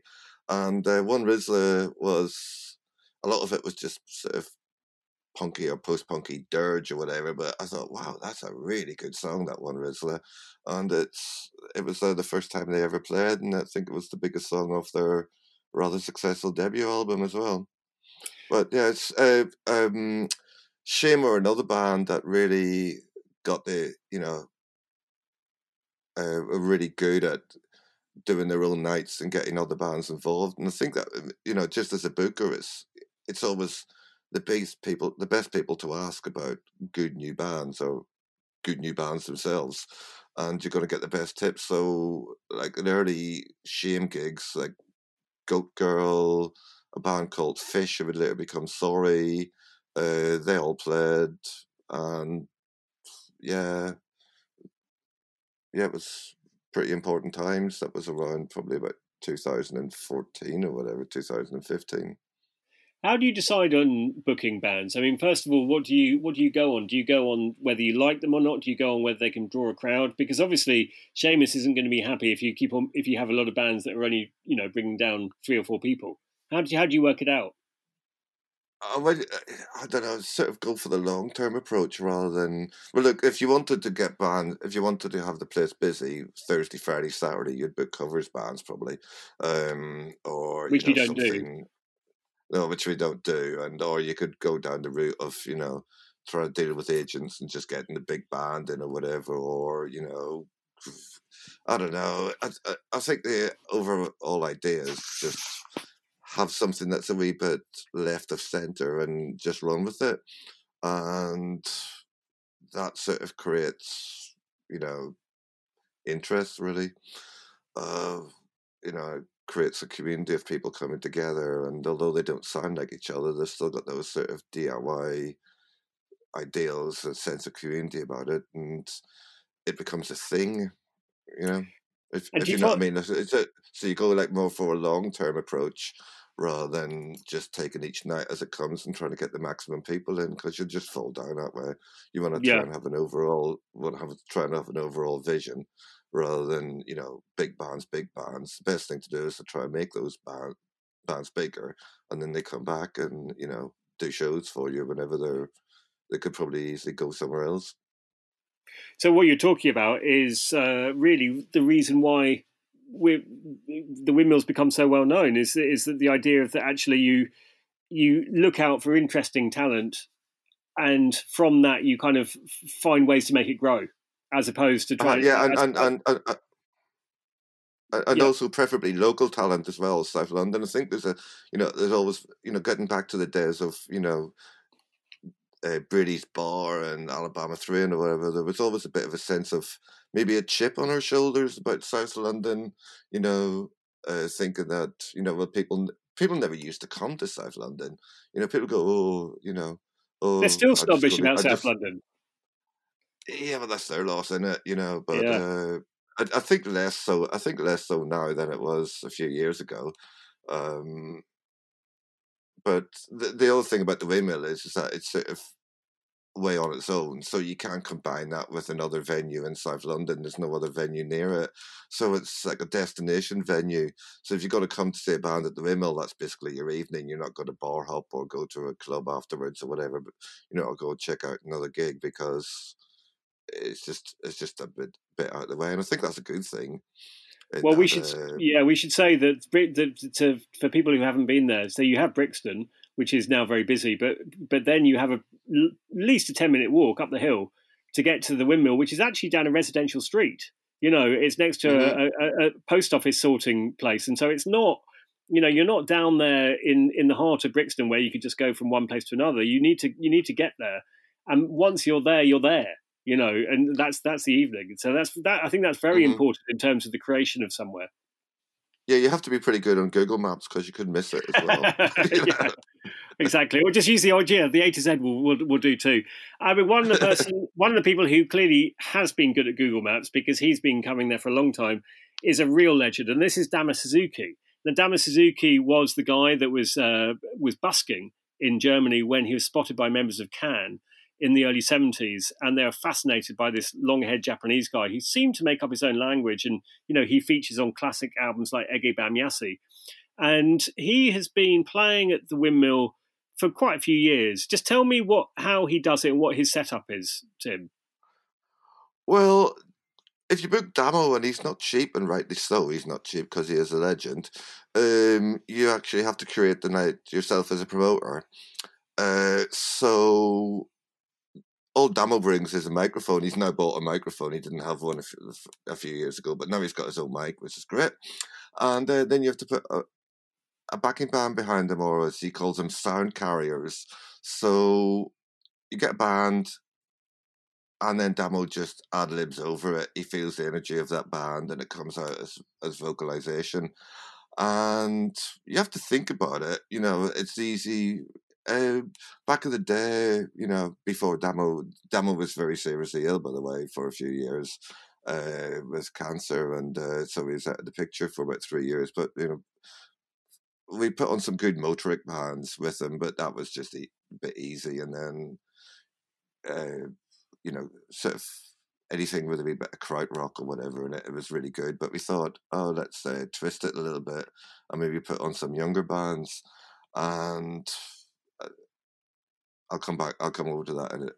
And uh, One Rizla was a lot of it was just sort of punky or post punky dirge or whatever. But I thought, wow, that's a really good song, that One Rizla. And it's it was uh, the first time they ever played, and I think it was the biggest song of their rather successful debut album as well. But yeah, it's uh, um, Shame or another band that really got the you know uh, are really good at doing their own nights and getting other bands involved. And I think that um, you know, just as a booker, it's it's always the best people, the best people to ask about good new bands or good new bands themselves, and you're going to get the best tips. So, like in early shame gigs, like Goat Girl, a band called Fish, who would later become Sorry. Uh, they all played, and yeah, yeah, it was pretty important times. That was around probably about 2014 or whatever, 2015. How do you decide on booking bands? I mean, first of all, what do you what do you go on? Do you go on whether you like them or not? Do you go on whether they can draw a crowd? Because obviously, Seamus isn't going to be happy if you keep on if you have a lot of bands that are only you know bringing down three or four people. How do you how do you work it out? I, would, I don't know, sort of go for the long term approach rather than. Well, look, if you wanted to get band, if you wanted to have the place busy Thursday, Friday, Saturday, you'd book covers bands probably, um, or which you, know, you don't do. No, which we don't do, and or you could go down the route of you know trying to deal with agents and just getting the big band in or whatever, or you know, I don't know. I, I think the overall idea is just have something that's a wee bit left of center and just run with it, and that sort of creates you know interest really. Uh, you know, creates a community of people coming together. And although they don't sound like each other, they've still got those sort of DIY ideals, a sense of community about it, and it becomes a thing. You know, if, if you, you know what I mean. It's, it's a, so you go like more for a long term approach rather than just taking each night as it comes and trying to get the maximum people in because you'll just fall down that way. You want to try yeah. and have an overall, want to have try and have an overall vision rather than you know big bands, big bands. The best thing to do is to try and make those band, bands bigger, and then they come back and you know do shows for you whenever they're they could probably easily go somewhere else. So what you're talking about is uh, really the reason why we the windmills become so well known is is that the idea of that actually you you look out for interesting talent and from that you kind of find ways to make it grow as opposed to uh, trying. Uh, yeah, and and, and, and, and, and yeah. also preferably local talent as well, South London. I think there's a you know there's always you know getting back to the days of you know uh, British Bar and Alabama Three and whatever. There was always a bit of a sense of maybe a chip on our shoulders about South London. You know, uh, thinking that you know well people people never used to come to South London. You know, people go oh you know. Oh, They're still snobbish about South just, London yeah, but that's their loss, isn't it? You know, but yeah. uh, I, I, think less so. I think less so now than it was a few years ago. Um, but the, the other thing about the windmill is, is that it's sort of way on its own. So you can't combine that with another venue in South London. There's no other venue near it. So it's like a destination venue. So if you've got to come to see a band at the Windmill, that's basically your evening. You're not going to bar hop or go to a club afterwards or whatever, but you know, go check out another gig because it's just it's just a bit bit out of the way, and I think that's a good thing. Well, we should uh, yeah we should say that, that to, for people who haven't been there, so you have Brixton, which is now very busy, but but then you have a, at least a ten minute walk up the hill to get to the windmill, which is actually down a residential street. You know, it's next to mm-hmm. a, a, a post office sorting place, and so it's not you know you're not down there in in the heart of Brixton where you could just go from one place to another. You need to you need to get there, and once you're there, you're there you know, and that's that's the evening. So that's that. I think that's very Mhm. important in terms of the creation of somewhere. Yeah, you have to be pretty good on Google Maps because you could miss it as well. *laughs* Yeah, exactly. Or just use the yeah, the A to Z will, will will do too. I mean, one of the *laughs* person, one of the people who clearly has been good at Google Maps because he's been coming there for a long time is a real legend, and this is Damo Suzuki. Now, Damo Suzuki was the guy that was uh, was busking in Germany when he was spotted by members of Can in the early 70s and they were fascinated by this long-haired Japanese guy who seemed to make up his own language and you know he features on classic albums like Ege Bamyasi and he has been playing at the windmill for quite a few years just tell me what how he does it and what his setup is Tim Well, if you book Damo and he's not cheap, and rightly so, he's not cheap because he is a legend. Um, you actually have to create the night yourself as a promoter. Uh, so all Damo brings is a microphone. He's now bought a microphone. He didn't have one a few, a few years ago, but now he's got his own mic, which is great. And uh, then you have to put a, a backing band behind him, or as he calls them, sound carriers. So you get a band, and then Damo just ad libs over it. He feels the energy of that band, and it comes out as as vocalization. And you have to think about it. You know, it's easy. Uh, back in the day, you know, before Damo, Damo was very seriously ill, by the way, for a few years uh, with cancer, and uh, so he was out of the picture for about three years. But you know, we put on some good motorik bands with him, but that was just a bit easy. And then, uh, you know, sort of anything with a wee bit of krautrock or whatever in it, it was really good. But we thought, oh, let's uh, twist it a little bit and maybe put on some younger bands. And I'll come back. I'll come over to that in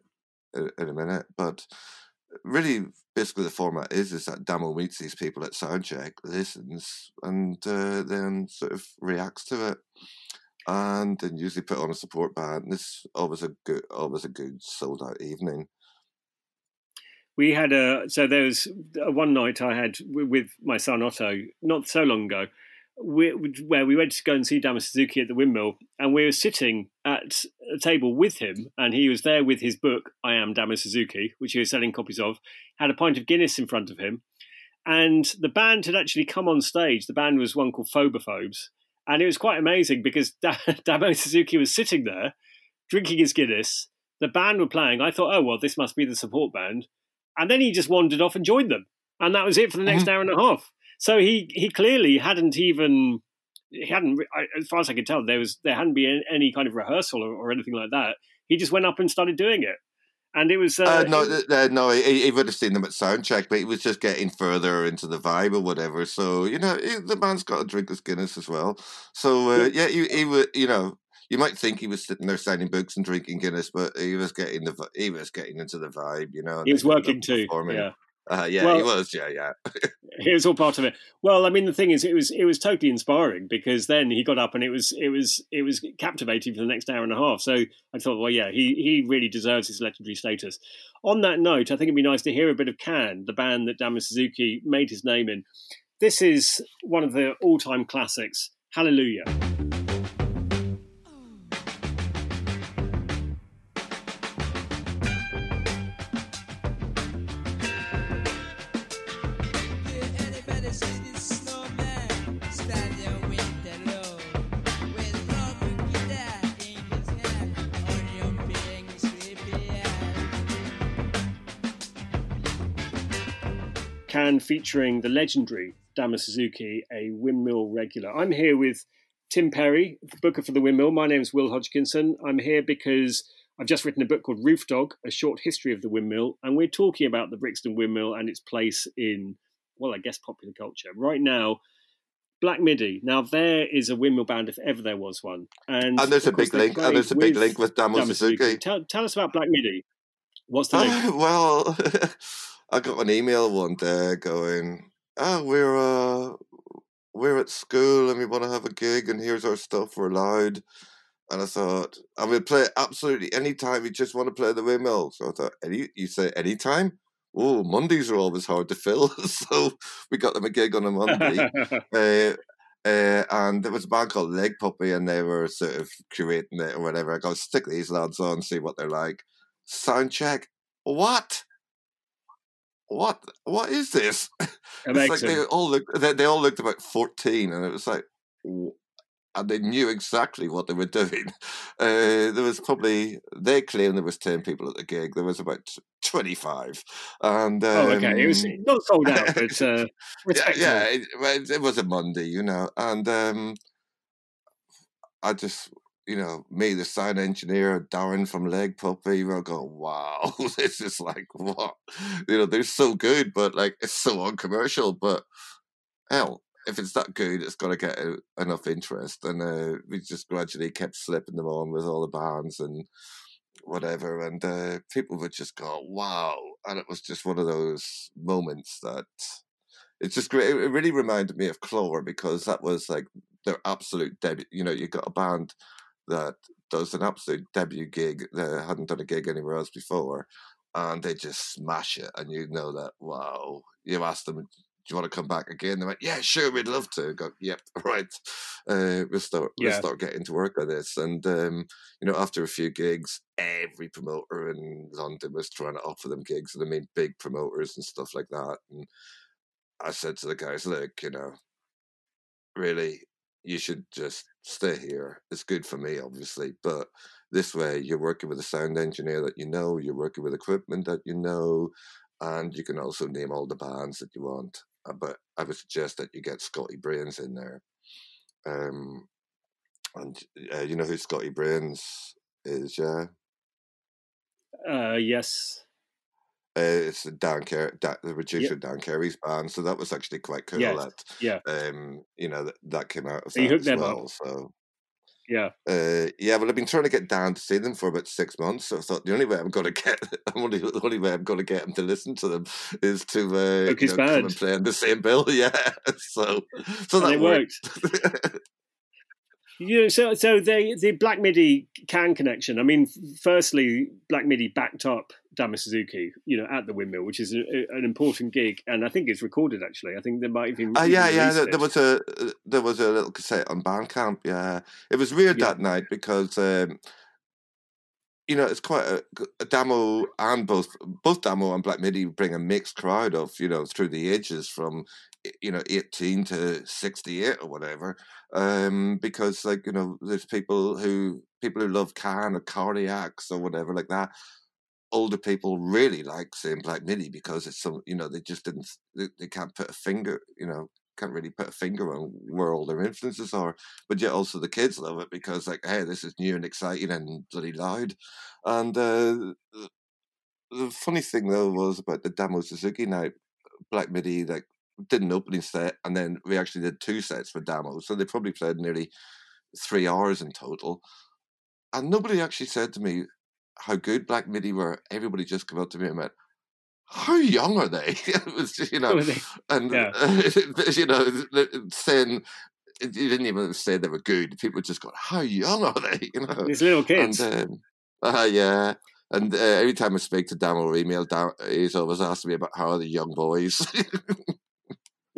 a, in a minute. But really, basically, the format is is that Damo meets these people at soundcheck, listens, and uh, then sort of reacts to it, and then usually put on a support band. And it's always a good, always a good sold out evening. we had a so there was uh, one night I had with my son Otto not so long ago, we, where we went to go and see Damo Suzuki at the windmill, and we were sitting at a table with him, and he was there with his book I Am Damo Suzuki, which he was selling copies of, had a pint of Guinness in front of him, and the band had actually come on stage. The band was one called Phobophobes, and it was quite amazing because *laughs* da- Damo Suzuki was sitting there drinking his Guinness. The band were playing. I thought, oh well, this must be the support band and then he just wandered off and joined them, and that was it for the next mm-hmm. hour and a half. So he he clearly hadn't even he hadn't as far as I could tell there was there hadn't been any kind of rehearsal or, or anything like that. He just went up and started doing it, and it was uh, Uh, no, uh, no, he, he would have seen them at soundcheck, but he was just getting further into the vibe or whatever. So you know, he, the man's got a drink of Guinness as well. So uh, yeah, he, he would, you know, you might think he was sitting there signing books and drinking Guinness, but he was getting the he was getting into the vibe, you know. he was working too. performing. Yeah. Uh, yeah, he was, yeah, yeah. *laughs* it was all part of it. Well, I mean, the thing is, it was it was totally inspiring because then he got up and it was it was it was captivating for the next hour and a half. So I thought, well, yeah, he he really deserves his legendary status. On that note, I think it'd be nice to hear a bit of Can, the band that Damo Suzuki made his name in. This is one of the all-time classics, Hallelujah. Can featuring the legendary Damo Suzuki, a windmill regular. I'm here with Tim Perry, the booker for the windmill. My name is Will Hodgkinson. I'm here because I've just written a book called Roof Dog, A Short History of the Windmill, and we're talking about the Brixton Windmill and its place in, well, I guess popular culture. Right now, Black Midi. Now, there is a windmill band if ever there was one. And, And there's a big link, and there's a big link with Damo Dama Suzuki. Tell, tell us about Black Midi. What's the? Uh, well, *laughs* I got an email one day going, "Oh, we're uh, we're at school and we want to have a gig, and here's our stuff. We're allowed." And I thought, I will play absolutely any time. You just want to play the windmill. So I thought, any you say any time? Oh, Mondays are always hard to fill. *laughs* so we got them a gig on a Monday. uh, *laughs* uh, and there was a band called Leg Puppy, and they were sort of curating it or whatever. I go, stick these lads on, see what they're like. Sound check. What? What what is this? *laughs* It's like they all looked they, they all looked about fourteen, and it was like, and they knew exactly what they were doing. *laughs* Uh, there was probably they claimed there was ten people at the gig. There was about twenty five, and um, oh, okay. It was *laughs* not sold out, but uh, yeah, yeah it, it, it was a Monday, you know, and um, I just, you know, me, the sound engineer, Darren from Leg Puppy, we're going, wow, *laughs* this is like what, you know, they're so good, but like it's so uncommercial. But hell, if it's that good, it's got to get uh, enough interest, and uh, we just gradually kept slipping them on with all the bands and whatever, and uh, people would just go, wow, and it was just one of those moments that it's just great. It really reminded me of Clor because that was like their absolute debut. You know, you got a band that does an absolute debut gig. They hadn't done a gig anywhere else before, and they just smash it. And you know that wow. You ask them, "Do you want to come back again?" They went, "Yeah, sure, we'd love to." Go, "Yep, *laughs* right. Uh, we'll start. We'll start getting to work on this." And um, you know, after a few gigs, every promoter in London was trying to offer them gigs, and I mean, big promoters and stuff like that. And I said to the guys, look, you know, really, you should just stay here. It's good for me, obviously, but this way you're working with a sound engineer that you know, you're working with equipment that you know, and you can also name all the bands that you want. Uh, But I would suggest that you get Scotty Brains in there. Um, and uh, you know who Scotty Brains is, yeah? Uh, yes. Uh, it's Dan Car- the producer of Dan Carey's band, so that was actually quite cool. Yes. That Yeah. um, you know that, that came out of So that as well. up. So Yeah. uh, yeah, well, I've been trying to get Dan to see them for about six months. So I thought the only way I'm going to get, *laughs* only the only way I'm going to get him to listen to them is to uh, you know, come and play in the same bill. *laughs* Yeah, so so And that it worked. *laughs* You know, so so the the Black Midi can connection. I mean, firstly, Black Midi backed up Damo Suzuki, you know, at the windmill, which is a, a- an important gig, and I think it's recorded actually. I think there might even. Uh, yeah, yeah. There, there was a uh, there was a little cassette on Bandcamp. Yeah, it was weird Yeah. that night because um, you know it's quite a, a Damo and both both Damo and Black Midi bring a mixed crowd of you know through the ages from you know eighteen to sixty eight or whatever. Um, because like you know, there's people who people who love Can or Cardiacs or whatever like that older people really like seeing Black Midi because it's some, you know, they just didn't, they, they can't put a finger, you know, can't really put a finger on where all their influences are. But yet also the kids love it because, like, hey, this is new and exciting and bloody loud. And uh, the- funny thing though was about the Damo Suzuki night, Black Midi, like, did an opening set and then we actually did two sets for Damo. So they probably played nearly three hours in total. And nobody actually said to me how good Black Midi were. Everybody just came up to me and went, how young are they? *laughs* it was just, you know, and Yeah. *laughs* you know, saying you didn't even say they were good. People just got "How young are they?" *laughs* You know, These little kids. And um, uh, yeah, and uh, every time I speak to Dan or email, Dan, he's always asking me about how are the young boys.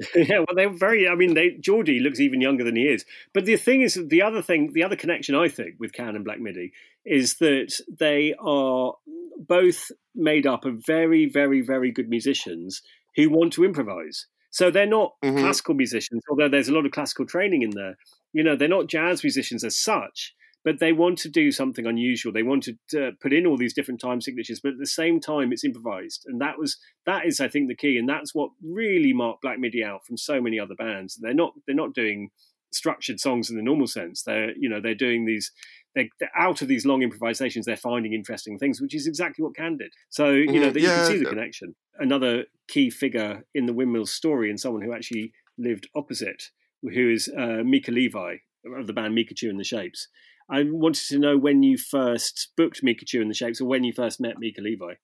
*laughs* yeah, well, they're very. I mean, they Geordie looks even younger than he is. But the thing is, the other thing, the other connection I think with Can and Black Midi is that they are both made up of very, very, very good musicians who want to improvise. So they're not Mhm. classical musicians, although there's a lot of classical training in there. You know, they're not jazz musicians as such, but they want to do something unusual. They want to uh, put in all these different time signatures, but at the same time, it's improvised, and that was that is, I think, the key, and that's what really marked Black Midi out from so many other bands. They're not they're not doing structured songs in the normal sense. They're you know they're doing these. They're, they're out of these long improvisations. They're finding interesting things, which is exactly what Can did. So you know Mhm, that you can see the connection. Another key figure in the Windmill story, and someone who actually lived opposite, who is uh, Mica Levi of the band Micachu and the Shapes. I wanted to know when you first booked Micachu and the Shapes, or when you first met Mica Levi.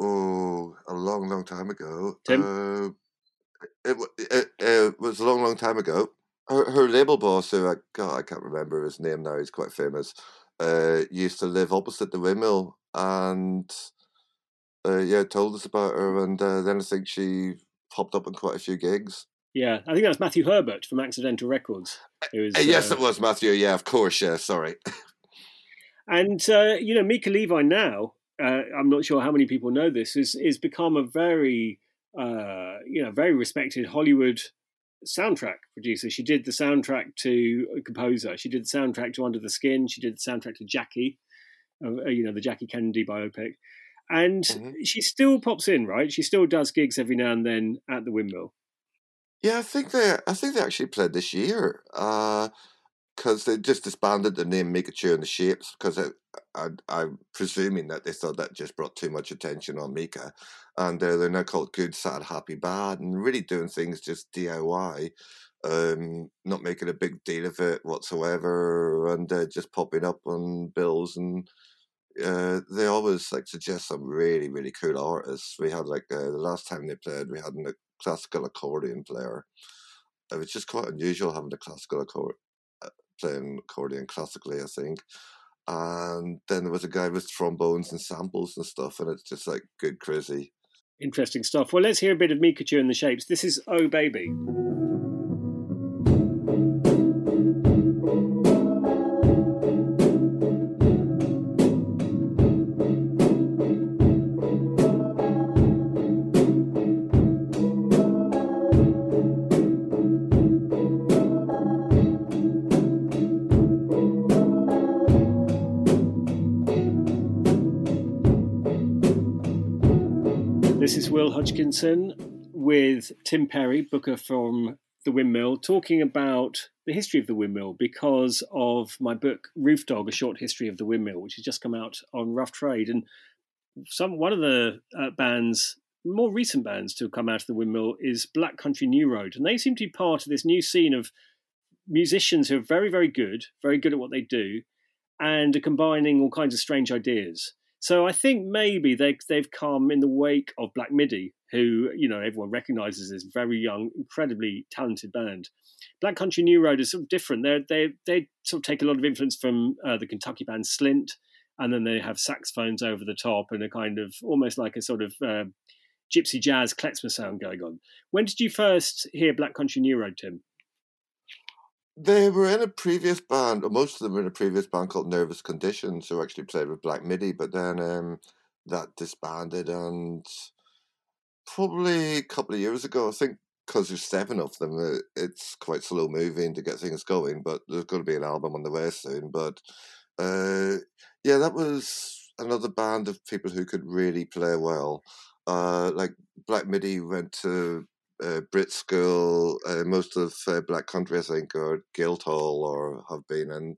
oh, a long, long time ago. Tim? Uh, it, it, it was a long, long time ago. Her, her label boss, who I God, I can't remember his name now. He's quite famous. Uh, used to live opposite the windmill, and uh, yeah, told us about her. And uh, then I think she popped up in quite a few gigs. Yeah, I think that's Matthew Herbert from Accidental Records. Is, Uh, yes, uh, it was Matthew. Yeah, of course. Yeah, sorry. And uh, you know, Mica Levi now, uh, I'm not sure how many people know this, is is become a very uh, you know, very respected Hollywood soundtrack producer. She did the soundtrack to a composer. She did the soundtrack to Under the Skin. She did the soundtrack to Jackie, uh, you know, the Jackie Kennedy biopic. And Mhm. she still pops in, right? She still does gigs every now and then at the windmill. Yeah, I think they I think they actually played this year. because they just disbanded the name Micachu and the Shapes because I, I, I'm presuming that they thought that just brought too much attention on Mica, and uh, they're now called Good, Sad, Happy, Bad, and really doing things just DIY, um, not making a big deal of it whatsoever, and uh, just popping up on bills and. Uh, they always like suggest some really really cool artists. We had like uh, the last time they played, we had classical accordion player. It was just quite unusual having a classical accord uh, playing accordion classically, I think. And then there was a guy with trombones and samples and stuff, and it's just like good crazy. Interesting stuff. Well, let's hear a bit of Micachu and the Shapes. This is Oh Baby. Will Hodgkinson with Tim Perry, booker from the Windmill, talking about the history of the Windmill because of my book Roof Dog: A Short History of the Windmill, which has just come out on Rough Trade. And some one of the uh, bands, more recent bands to come out of the Windmill, is Black Country New Road, and they seem to be part of this new scene of musicians who are very, very good, very good at what they do, and are combining all kinds of strange ideas. So I think maybe they they've come in the wake of Black Midi, who you know everyone recognises as very young, incredibly talented band. Black Country New Road is sort of different. They they they sort of take a lot of influence from uh, the Kentucky band Slint, and then they have saxophones over the top and a kind of almost like a sort of uh, gypsy jazz klezmer sound going on. When did you first hear Black Country New Road, Tim? They were in a previous band, or most of them were in a previous band called Nervous Conditions, who actually played with Black Midi, but then um, that disbanded, and probably a couple of years ago, I think, because there's seven of them, uh, it's quite slow moving to get things going, but there's going to be an album on the way soon. But uh, yeah, that was another band of people who could really play well. Uh, like Black Midi went to uh, Brit School, uh, most of uh, Black Country, I think, or Guildhall, or have been, and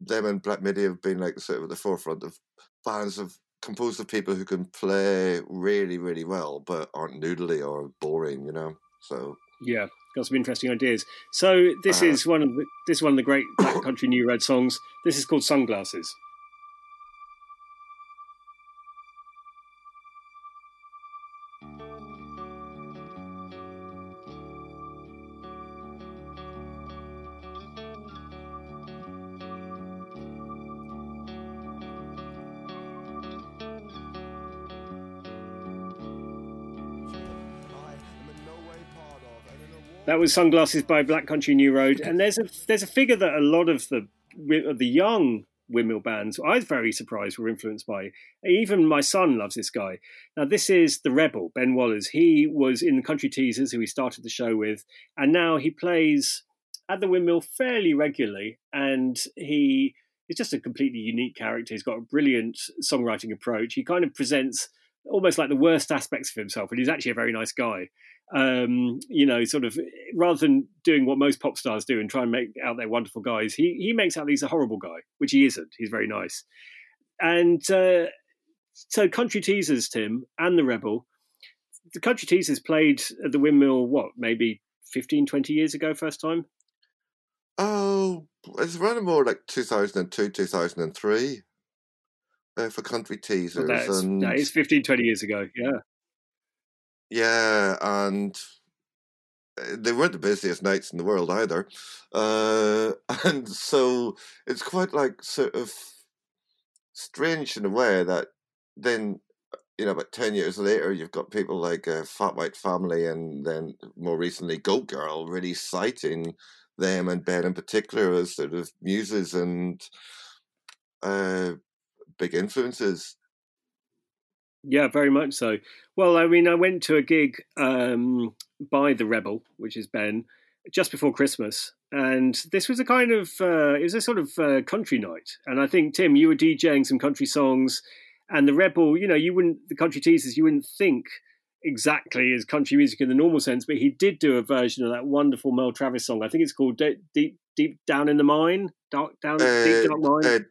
them and Black Midi have been like sort of at the forefront of bands of composed of people who can play really, really well, but aren't noodly or boring, you know. So Yeah, got some interesting ideas. So this Uh, is one of the, this is one of the great Black *coughs* Country New Road songs. This is called Sunglasses. That was Sunglasses by Black Country New Road, and there's a there's a figure that a lot of the of the young windmill bands I was very surprised were influenced by. Even my son loves this guy. Now this is the Rebel Ben Wallers. He was in the Country Teasers, who we started the show with, and now he plays at the windmill fairly regularly, and he is just a completely unique character. He's got a brilliant songwriting approach. He kind of presents almost like the worst aspects of himself, and he's actually a very nice guy um, you know, sort of rather than doing what most pop stars do and try and make out they're wonderful guys, he he makes out he's a horrible guy, which he isn't. He's very nice. And uh, so, Country Teasers, Tim, and the Rebel, the Country Teasers played at the Windmill, what, maybe 15, 20 years ago, first time? Oh, it's around more like 2002, 2003 uh, for country teasers. Well, that, is, and that is 15, 20 years ago, yeah. yeah, and uh, they weren't the busiest nights in the world either. Uh, *laughs* and so it's quite like sort of strange in a way that then, you know, about 10 years later, you've got people like uh, Fat White Family and then more recently Goat Girl really citing them and Ben in particular as sort of muses and uh, big influences. Yeah, very much so. Well, I mean, I went to a gig um, by the Rebel, which is Ben, just before Christmas, and this was a kind of uh, it was a sort of uh, country night. And I think Tim, you were DJing some country songs, and the Rebel, you know, you wouldn't the country teasers, you wouldn't think exactly as country music in the normal sense, but he did do a version of that wonderful Merle Travis song. I think it's called Deep Deep, Deep Down in the Mine, Dark Down Deep Dark Mine.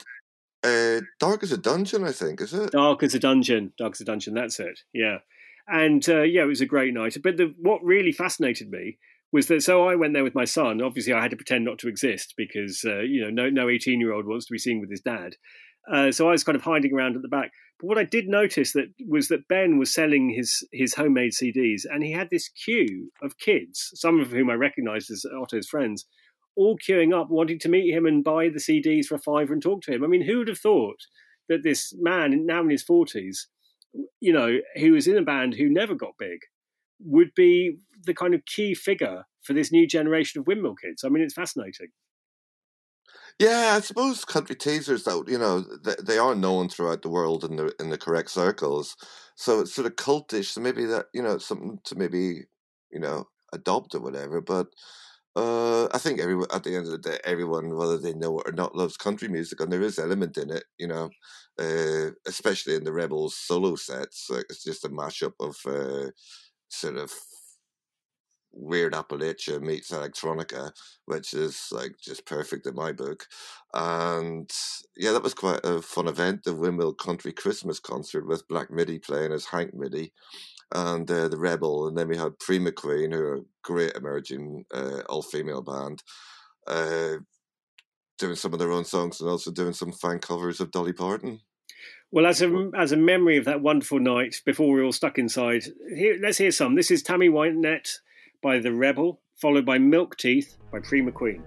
Uh, Dark as a Dungeon, I think, is it? Dark as a dungeon. Dark as a dungeon. That's it. Yeah, and uh, yeah, it was a great night. But the, what really fascinated me was that so I went there with my son. Obviously, I had to pretend not to exist because uh, you know no no eighteen year old wants to be seen with his dad. Uh, so I was kind of hiding around at the back. But what I did notice that was that Ben was selling his his homemade CDs, and he had this queue of kids, some of whom I recognised as Otto's friends, all queuing up, wanting to meet him and buy the CDs for a fiver and talk to him. I mean, who would have thought that this man, now in his forties, you know, who was in a band who never got big, would be the kind of key figure for this new generation of windmill kids? I mean, it's fascinating. Yeah, I suppose country teasers, though, you know, they, they are known throughout the world in the in the correct circles. So it's sort of cultish. So maybe that, you know, something to maybe, you know, adopt or whatever. But uh, I think everyone, at the end of the day, everyone, whether they know it or not, loves country music, and there is element in it, you know, uh, especially in the Rebels solo sets. Like it's just a mashup of uh, sort of weird Appalachia meets electronica, which is like just perfect in my book. And yeah, that was quite a fun event. The Windmill Country Christmas concert with Black Midi playing as Hank Midi and uh, the Rebel, and then we had Prima Queen, who are a great emerging uh, all female band, uh, doing some of their own songs and also doing some fan covers of Dolly Parton. Well, as a as a memory of that wonderful night before we were all stuck inside, here, let's hear some. This is Tammy Wynette by the Rebel, followed by Milk Teeth by Prima Queen.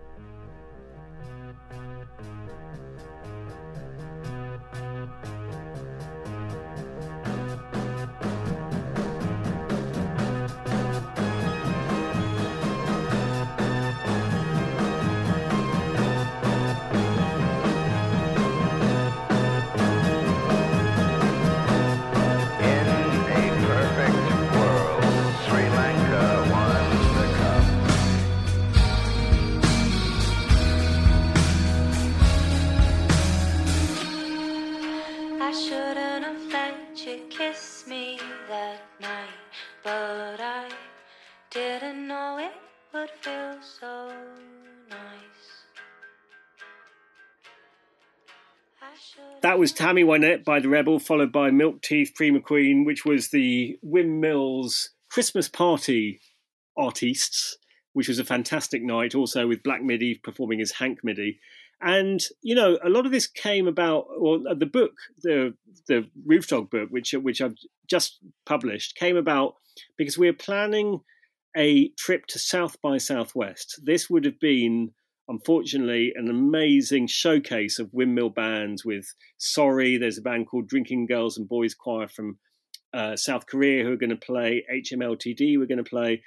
Was Tammy Wynette by the Rebel, followed by Milk Teeth Prima Queen, which was the Windmills Christmas party artists, which was a fantastic night, also with Black Midi performing as Hank Midi. And you know, a lot of this came about. Well, uh, the book, the the Roof Dog book, which which I've just published, came about because we were planning a trip to South by Southwest. This would have been, unfortunately, an amazing showcase of windmill bands. With Sorry, there's a band called Drinking Girls and Boys Choir from uh, South Korea who are going to play. HMLTD we're going to play,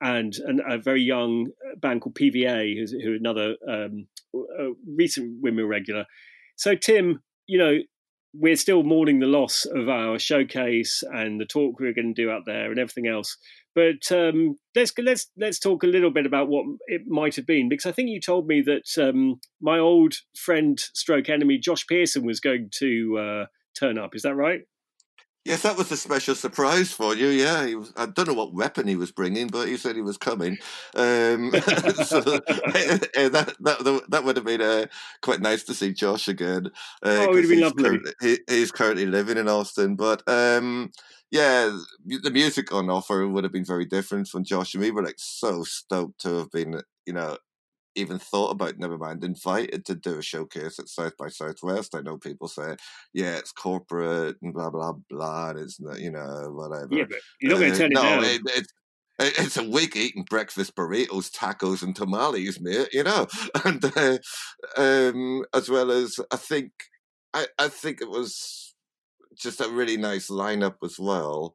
and, a very young band called PVA, who's who another um, a recent windmill regular. So Tim, you know, we're still mourning the loss of our showcase and the talk we are going to do out there and everything else. But um, let's let's let's talk a little bit about what it might have been because I think you told me that um, my old friend, stroke enemy, Josh Pearson, was going to uh, turn up. Is that right? Yes, that was a special surprise for you. Yeah, he was, I don't know what weapon he was bringing, but he said he was coming. Um, *laughs* so *laughs* *laughs* that, that that would have been uh, quite nice to see Josh again. Uh, Oh, it would have 'cause been he's lovely. currently- he, he's currently living in Austin, but um, yeah, the music on offer would have been very different from Josh, and me. we were like so stoked to have been, you know, even thought about, never mind, invited to do a showcase at South by Southwest. I know people say, yeah, it's corporate and blah, blah, blah, and it's, not, you know, whatever. Yeah, but you're not going to Uh, turn it no, down. It, it's it- it's a week eating breakfast burritos, tacos, and tamales, mate. You know, *laughs* and uh, um, as well as I think, I, I think it was just a really nice lineup as well.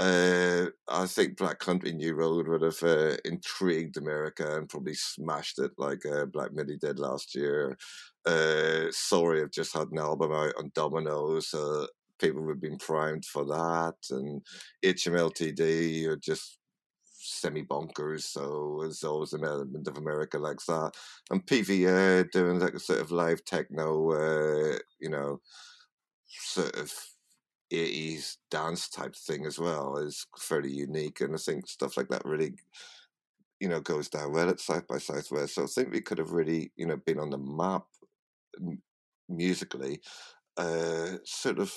Uh, I think Black Country New Road would have uh, intrigued America and probably smashed it like uh, Black Midi did last year. Uh, Sorry, I've just had an album out on Dominoes. People have been primed for that, and HMLTD are just semi bonkers. So there's always an element of America like that, and PVA doing like a sort of live techno, uh, you know, sort of. 80s dance type thing as well is fairly unique and I think stuff like that really you know goes down well at South by Southwest so I think we could have really you know been on the map musically uh sort of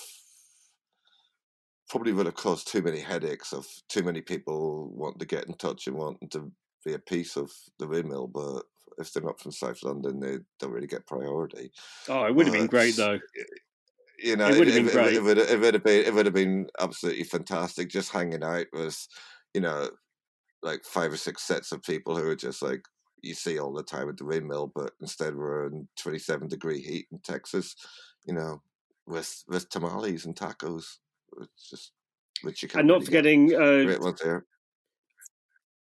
probably would have caused too many headaches of too many people wanting to get in touch and wanting to be a piece of the windmill but if they're not from South London they don't really get priority Oh, it would have been great though. You know, It would have been great. It, would it would have been it would have been absolutely fantastic. Just hanging out with, you know, like five or six sets of people who are just like you see all the time at the windmill, but instead we're in twenty seven degree heat in Texas, you know, with with tamales and tacos. It's just which you can't And not really get forgetting uh, great ones there.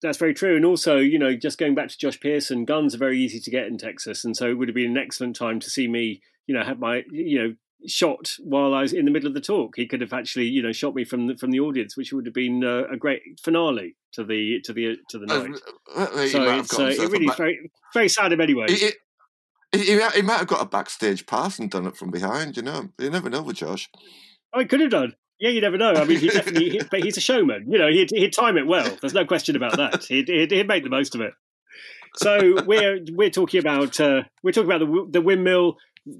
That's very true. And also, you know, just going back to Josh Pearson, guns are very easy to get in Texas. And so it would have been an excellent time to see me, you know, have my, you know, shot while I was in the middle of the talk. He could have actually, you know, shot me from the, from the audience, which would have been uh, a great finale to the to the to the Uh, night. he so it's uh, it really back- very very sad in many ways. He, he, he, might- have got a backstage pass and done it from behind. You know, you never know with Josh. I could have done. Yeah, you never know. I mean, he definitely, he, but he's a showman. You know, he'd, he'd time it well. There's no question about that. He'd, he'd, he'd make the most of it. So we're we're talking about uh, we're talking about the the windmill,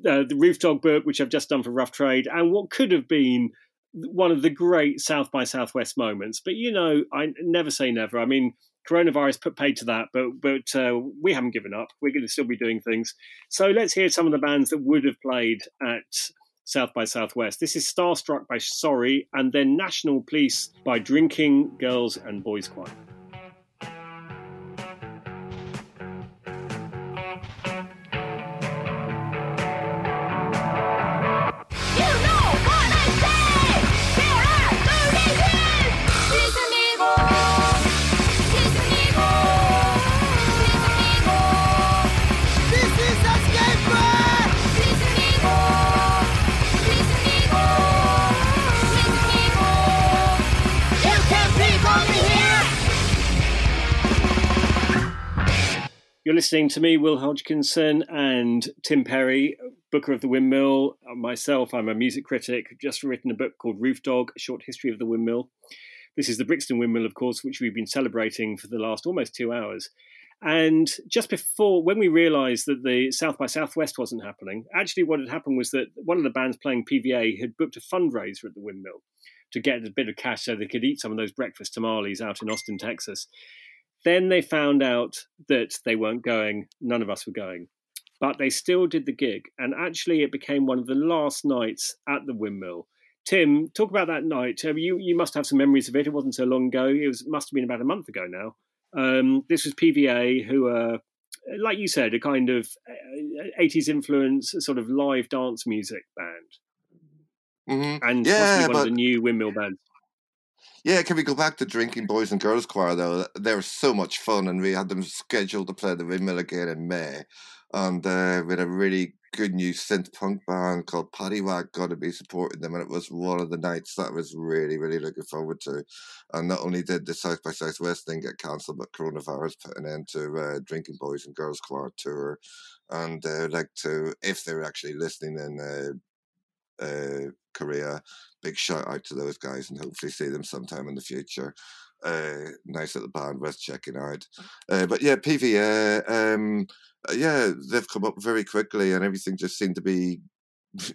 uh, the roof dog book, which I've just done for Rough Trade, and what could have been one of the great South by Southwest moments. But you know, I never say never. I mean, coronavirus put paid to that, but but uh, we haven't given up. We're going to still be doing things. So let's hear some of the bands that would have played at South by Southwest. This is Starstruck by Sorry, and then National Police by Drinking Girls and Boys Choir. You're listening to me, Will Hodgkinson, and Tim Perry, Booker of the Windmill. Uh, Myself, I'm a music critic, just written a book called Roof Dog, A Short History of the Windmill. This is the Brixton Windmill, of course, which we've been celebrating for the last almost two hours. And just before, when we realised that the South by Southwest wasn't happening, actually what had happened was that one of the bands playing PVA had booked a fundraiser at the Windmill to get a bit of cash so they could eat some of those breakfast tamales out in Austin, Texas. Then they found out that they weren't going, none of us were going. But they still did the gig. And actually, it became one of the last nights at the windmill. Tim, talk about that night. I you, you must have some memories of it. It wasn't so long ago. It was must have been about a month ago now. Um, this was PVA, who are, like you said, a kind of uh, 80s influence, sort of live dance music band. hmm And Yeah, possibly one but of the new windmill bands. Yeah, can we go back to drinking boys and girls choir though? They were so much fun, and we had them scheduled to play the windmill again in May, and uh, we had a really good new synth punk band called Paddywhack got to be supporting them, and it was one of the nights that I was really, really looking forward to. And not only did the South by Southwest thing get cancelled, but coronavirus put an end to uh, drinking boys and girls choir tour, and uh, like to, if they're actually listening in. Uh, Korea. Big shout out to those guys and hopefully see them sometime in the future. Uh, nice little band worth checking out. Uh, but yeah, PVA, um, uh, yeah, they've come up very quickly and everything just seemed to be *laughs*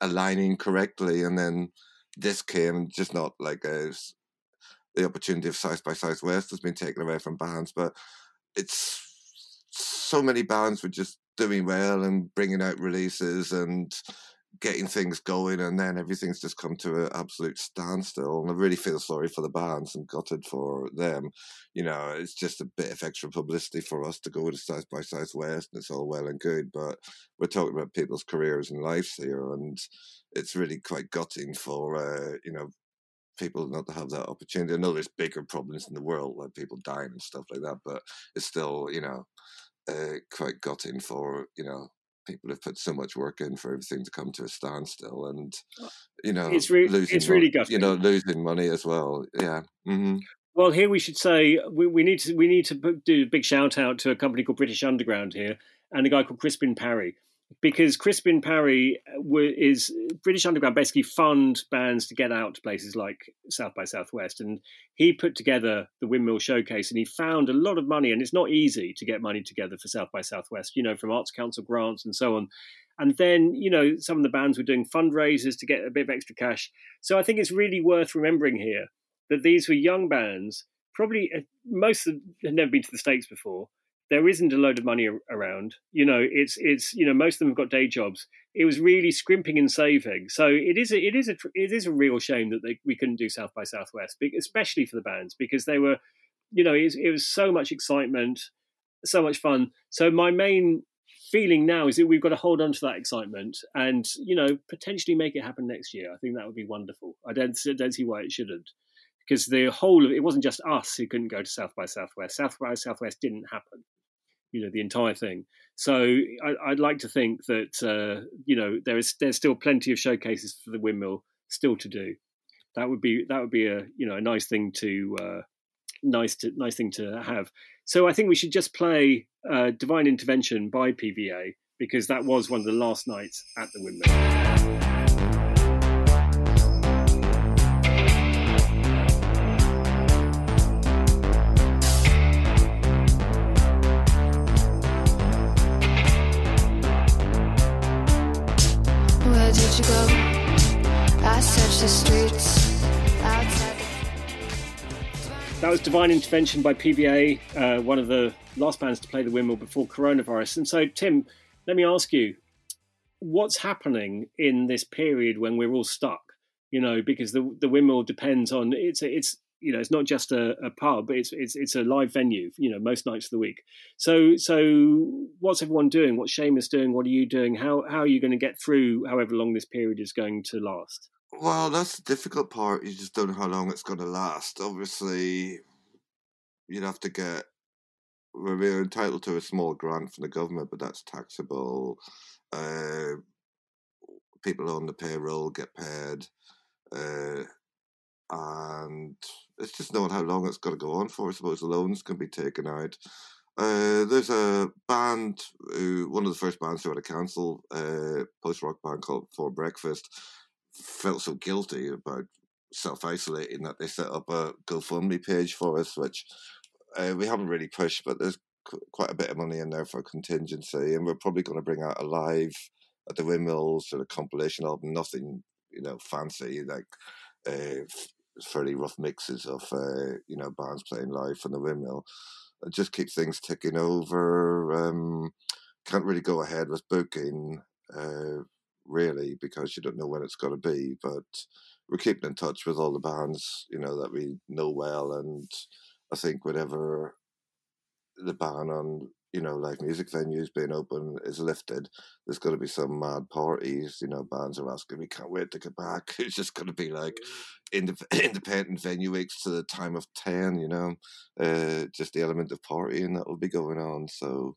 aligning correctly. And then this came just not like a, the opportunity of South by Southwest has been taken away from bands, but it's so many bands were just doing well and bringing out releases and getting things going, and then everything's just come to an absolute standstill. And I really feel sorry for the bands and gutted for them. You know, it's just a bit of extra publicity for us to go to South by Southwest, and it's all well and good, but we're talking about people's careers and lives here, and it's really quite gutting for uh, you know people not to have that opportunity. I know there's bigger problems in the world, like people dying and stuff like that, but it's still, you know, uh, quite gutting for, you know, people have put so much work in for everything to come to a standstill, and you know, It's re- losing it's really mon- you know, losing money as well. Yeah. hmm Well, here we should say we, we need to we need to do a big shout out to a company called British Underground here and a guy called Crispin Parry because Crispin Parry uh, is British Underground basically fund bands to get out to places like South by Southwest and he put together the Windmill Showcase and he found a lot of money and it's not easy to get money together for South by Southwest you know from Arts Council grants and so on and then you know some of the bands were doing fundraisers to get a bit of extra cash so I think it's really worth remembering here that these were young bands. Probably uh, most of them had never been to the states before. There isn't a load of money around. You know, it's it's you know most of them have got day jobs. It was really scrimping and saving. So it is a, it is a it is a real shame that they, we couldn't do South by Southwest, especially for the bands because they were, you know, it was, it was so much excitement, so much fun. So my main feeling now is that we've got to hold on to that excitement and you know potentially make it happen next year. I think that would be wonderful. I don't I don't see why it shouldn't because the whole of it wasn't just us who couldn't go to South by Southwest. South by Southwest didn't happen, you know, the entire thing. So I, I'd like to think that uh, you know there is there's still plenty of showcases for the windmill still to do. That would be that would be a you know a nice thing to uh, nice to nice thing to have. So I think we should just play uh, Divine Intervention by PVA because that was one of the last nights at the windmill. Was Divine Intervention by PVA, uh, one of the last bands to play the windmill before coronavirus. And so, Tim, let me ask you, what's happening in this period when we're all stuck? You know, because the the windmill depends on it's it's you know it's not just a, a pub; it's it's it's a live venue. You know, most nights of the week. So so, what's everyone doing? What's Seamus doing? What are you doing? How how are you going to get through however long this period is going to last? Well, that's the difficult part. You just don't know how long it's going to last. Obviously, you'd have to get. We're entitled to a small grant from the government, but that's taxable. Uh, people on the payroll get paid, uh, and it's just knowing how long it's going to go on for. I suppose loans can be taken out. Uh, there's a band, who, one of the first bands who had a council, uh, post rock band called For Breakfast, felt so guilty about self isolating that they set up a GoFundMe page for us, which uh, we haven't really pushed, but there's qu- quite a bit of money in there for a contingency, and we're probably going to bring out a live at the windmill sort of compilation album, nothing you know fancy like uh, fairly rough mixes of uh, you know bands playing live from the windmill. Just keep things ticking over. Um, can't really go ahead with booking. Uh, really because you don't know when it's going to be. But we're keeping in touch with all the bands, you know, that we know well, and I think whatever the ban on you know live music venues being open is lifted, there's going to be some mad parties. You know, bands are asking, we can't wait to get back. *laughs* It's just going to be like indep- *laughs* independent venue weeks to the time of ten. You know, uh, just the element of partying that will be going on. So.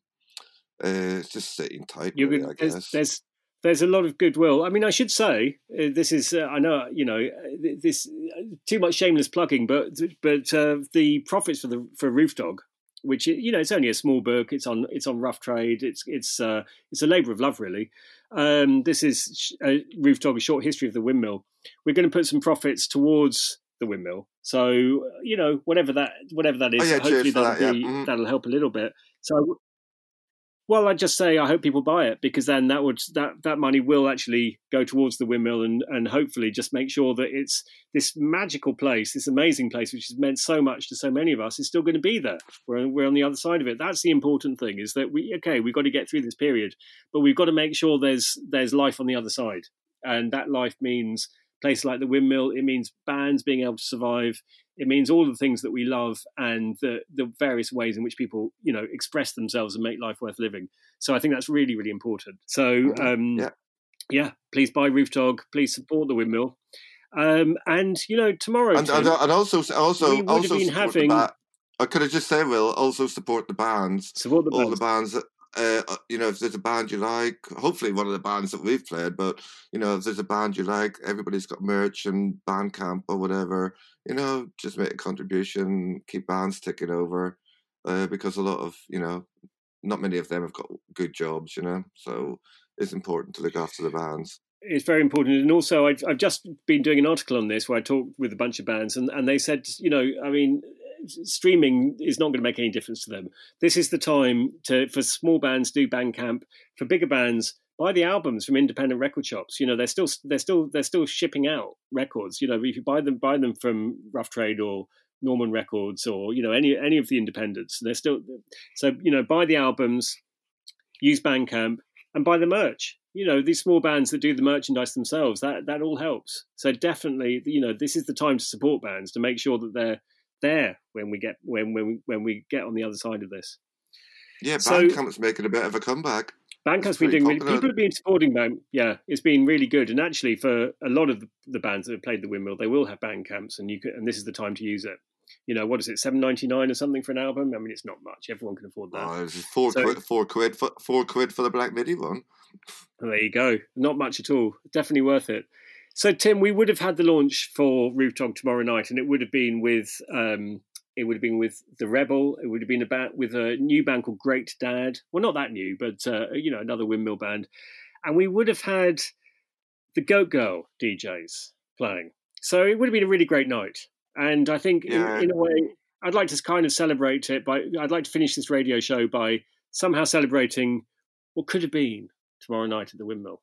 Uh, it's just sitting tight, You really, could- I there's, guess. there's there's a lot of goodwill. I mean, I should say uh, this is uh, I know you know uh, this uh, too much shameless plugging, but but uh, the profits for the for Roof Dog, which you know it's only a small book. It's on it's on Rough Trade. It's it's uh, it's a labour of love, really. Um, this is uh, Roof Dog: A Short History of the Windmill. We're going to put some profits towards the windmill. So you know whatever that whatever that is, Oh, yeah, hopefully that'll that, yeah. be Mhm. that'll help a little bit. So. Well, I'd just say I hope people buy it because then that would that that money will actually go towards the windmill and and hopefully just make sure that it's this magical place, this amazing place, which has meant so much to so many of us, is still going to be there. We're we're on the other side of it. That's the important thing is that we okay we've got to get through this period, but we've got to make sure there's there's life on the other side, and that life means places like the windmill. It means bands being able to survive. It means all the things that we love and the the various ways in which people you know express themselves and make life worth living. So I think that's really really important. So um, yeah. yeah, please buy Roof Dog. Please support the windmill. Um, and you know tomorrow, and, Tim, and also also we would also have been having I could have just said, Will, also support the bands. support the all bands. the bands that uh, uh, you know, if there's a band you like, hopefully one of the bands that we've played, but you know, if there's a band you like, everybody's got merch and Bandcamp or whatever. You know, just make a contribution, keep bands ticking over, uh, because a lot of you know, not many of them have got good jobs. You know, so it's important to look after the bands. It's very important, and also I've, I've just been doing an article on this where I talked with a bunch of bands, and, and they said, you know, I mean, streaming is not going to make any difference to them. This is the time to for small bands do Bandcamp. For bigger bands, buy the albums from independent record shops. You know, they're still they're still they're still shipping out records. You know, if you buy them buy them from Rough Trade or Norman Records or you know any any of the independents, they're still so you know buy the albums, use Bandcamp, and buy the merch. You know, these small bands that do the merchandise themselves, that that all helps. So definitely, you know, this is the time to support bands to make sure that they're there when we get when when we, when we get on the other side of this. Yeah, So- Bandcamp's making a bit of a comeback. Bandcamp's It's been doing really, people have been supporting Band. Yeah, it's been really good. And actually, for a lot of the, bands that have played the Windmill, they will have Bandcamps, and you can, and this is the time to use it. You know, what is it, seven ninety nine or something for an album? I mean, it's not much. Everyone can afford that. Oh, four So- quid, four quid, for, four quid for the Black Midi one. Well, there you go. Not much at all. Definitely worth it. So, Tim, we would have had the launch for Roof Dog tomorrow night, and it would have been with um, it would have been with the Rebel. It would have been about with a new band called Great Dad. Well, not that new, but uh, you know, another windmill band, and we would have had the Goat Girl DJs playing. So it would have been a really great night. And I think, Yeah. in, in a way, I'd like to kind of celebrate it by. I'd like to finish this radio show by somehow celebrating what could have been tomorrow night at the windmill,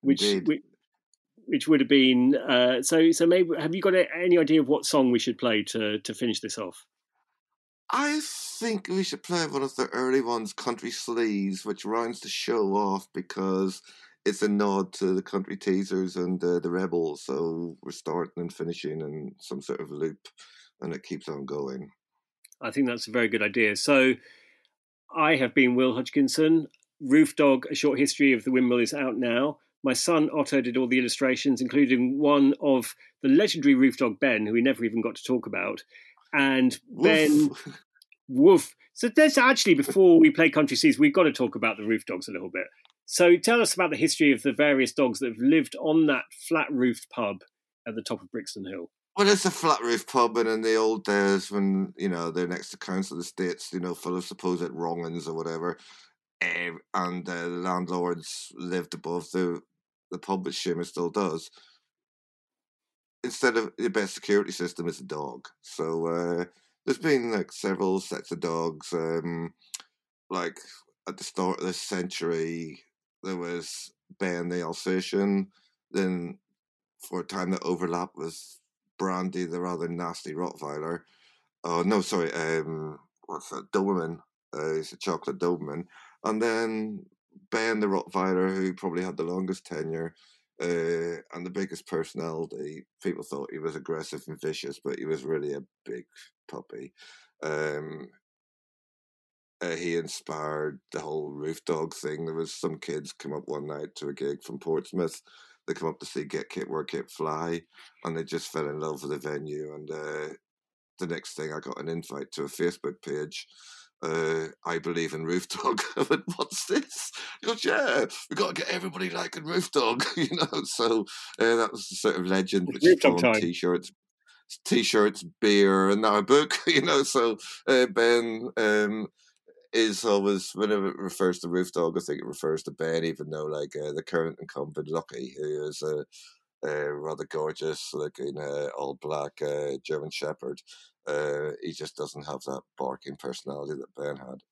which which, which would have been. Uh, so so maybe have you got a, any idea of what song we should play to to finish this off? I think we should play one of the early ones, Country Sleaze, which rounds the show off because it's a nod to the country teasers and uh, the rebels. So we're starting and finishing in some sort of loop, and it keeps on going. I think that's a very good idea. So, I have been Will Hodgkinson. Roof Dog: A Short History of the Windmill is out now. My son Otto did all the illustrations, including one of the legendary Roof Dog Ben, who we never even got to talk about, and Ben Woof. So there's actually before we play Country Sleaze, we've got to talk about the roof dogs a little bit. So tell us about the history of the various dogs that have lived on that flat roofed pub at the top of Brixton Hill. Well, it's a flat roof pub, and in the old days when you know they're next to council estates, you know, full of supposed wrongins or whatever, and the landlords lived above the the pub, which Seamus still does. Instead of the best security system is a dog, so uh, there's been like several sets of dogs. Um, like at the start of this century, there was Ben the Alsatian. Then for a time that overlap was Brandy, the rather nasty Rottweiler. Oh no, sorry, um, what's that? Doberman. Uh, he's a chocolate Doberman, and then Ben the Rottweiler, who probably had the longest tenure uh, and the biggest personality. People thought he was aggressive and vicious, but he was really a big puppy. Um, uh, he inspired the whole roof dog thing. There was some kids come up one night to a gig from Portsmouth. They come up to see Get Kit Work Kit Fly, and they just fell in love with the venue. And uh, the next thing, I got an invite to a Facebook page. Uh, I believe in Roof Dog. *laughs* I went, what's this? He goes, yeah, we got to get everybody liking Roof Dog, *laughs* you know. So uh, that was the sort of legend, which Roof Dog time. t-shirts, t-shirts, beer, and now a book, *laughs* you know. So uh, Ben um, is always whenever it refers to Roof Dog, I think it refers to Ben, even though like uh, the current incumbent Lucky, who is a, a rather gorgeous looking uh, all black uh, German Shepherd, uh, he just doesn't have that barking personality that Ben had.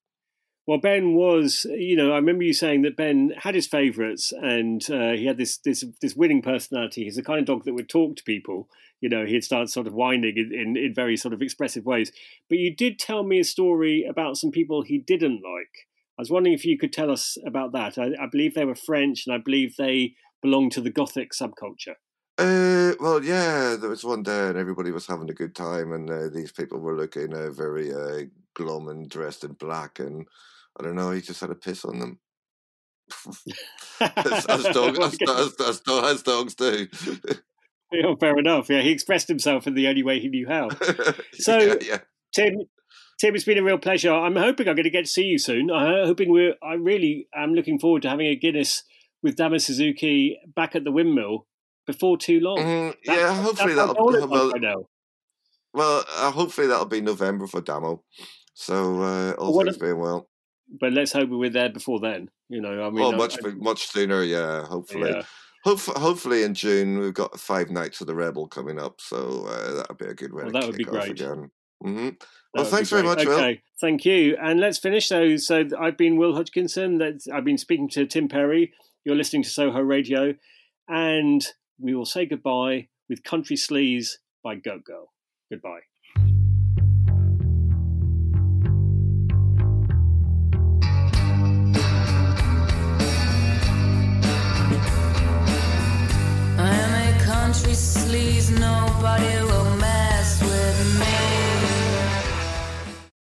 Well, Ben was, you know, I remember you saying that Ben had his favourites and uh, he had this, this this winning personality. He's the kind of dog that would talk to people. You know, he'd start sort of whining in, in, in very sort of expressive ways. But you did tell me a story about some people he didn't like. I was wondering if you could tell us about that. I, I believe they were French and I believe they belonged to the Gothic subculture. Uh, well, yeah, there was one day and everybody was having a good time, and uh, these people were looking uh, very uh, glum and dressed in black, and I don't know, he just had a piss on them. as, as, *laughs* dog, as, as, as, dog- as dogs do. *laughs* Yeah, fair enough. Yeah, he expressed himself in the only way he knew how. *laughs* So, yeah, yeah. Tim, Tim, it's been a real pleasure. I'm hoping I'm going to get to see you soon. I'm hoping we're. I really am looking forward to having a Guinness with Damo Suzuki back at the windmill before too long. Mm, That- yeah, hopefully that'll. it was well, well, uh, hopefully that'll be November for Damo. So uh, all what things being well. But let's hope we're there before then. You know, I mean, well, much I- much sooner. Yeah, hopefully. Yeah. Hope- hopefully in June we've got five nights of the Rebel coming up, so uh, that'll be a good way Well, to that would be off great. again. hmm Well, thanks very much, Will. Okay, thank you. And let's finish. So, so I've been Will Hodgkinson. That's I've been speaking to Tim Perry. You're listening to Soho Radio, and we will say goodbye with Country Sleaze by Goat Girl. Goodbye. Country sleaze, nobody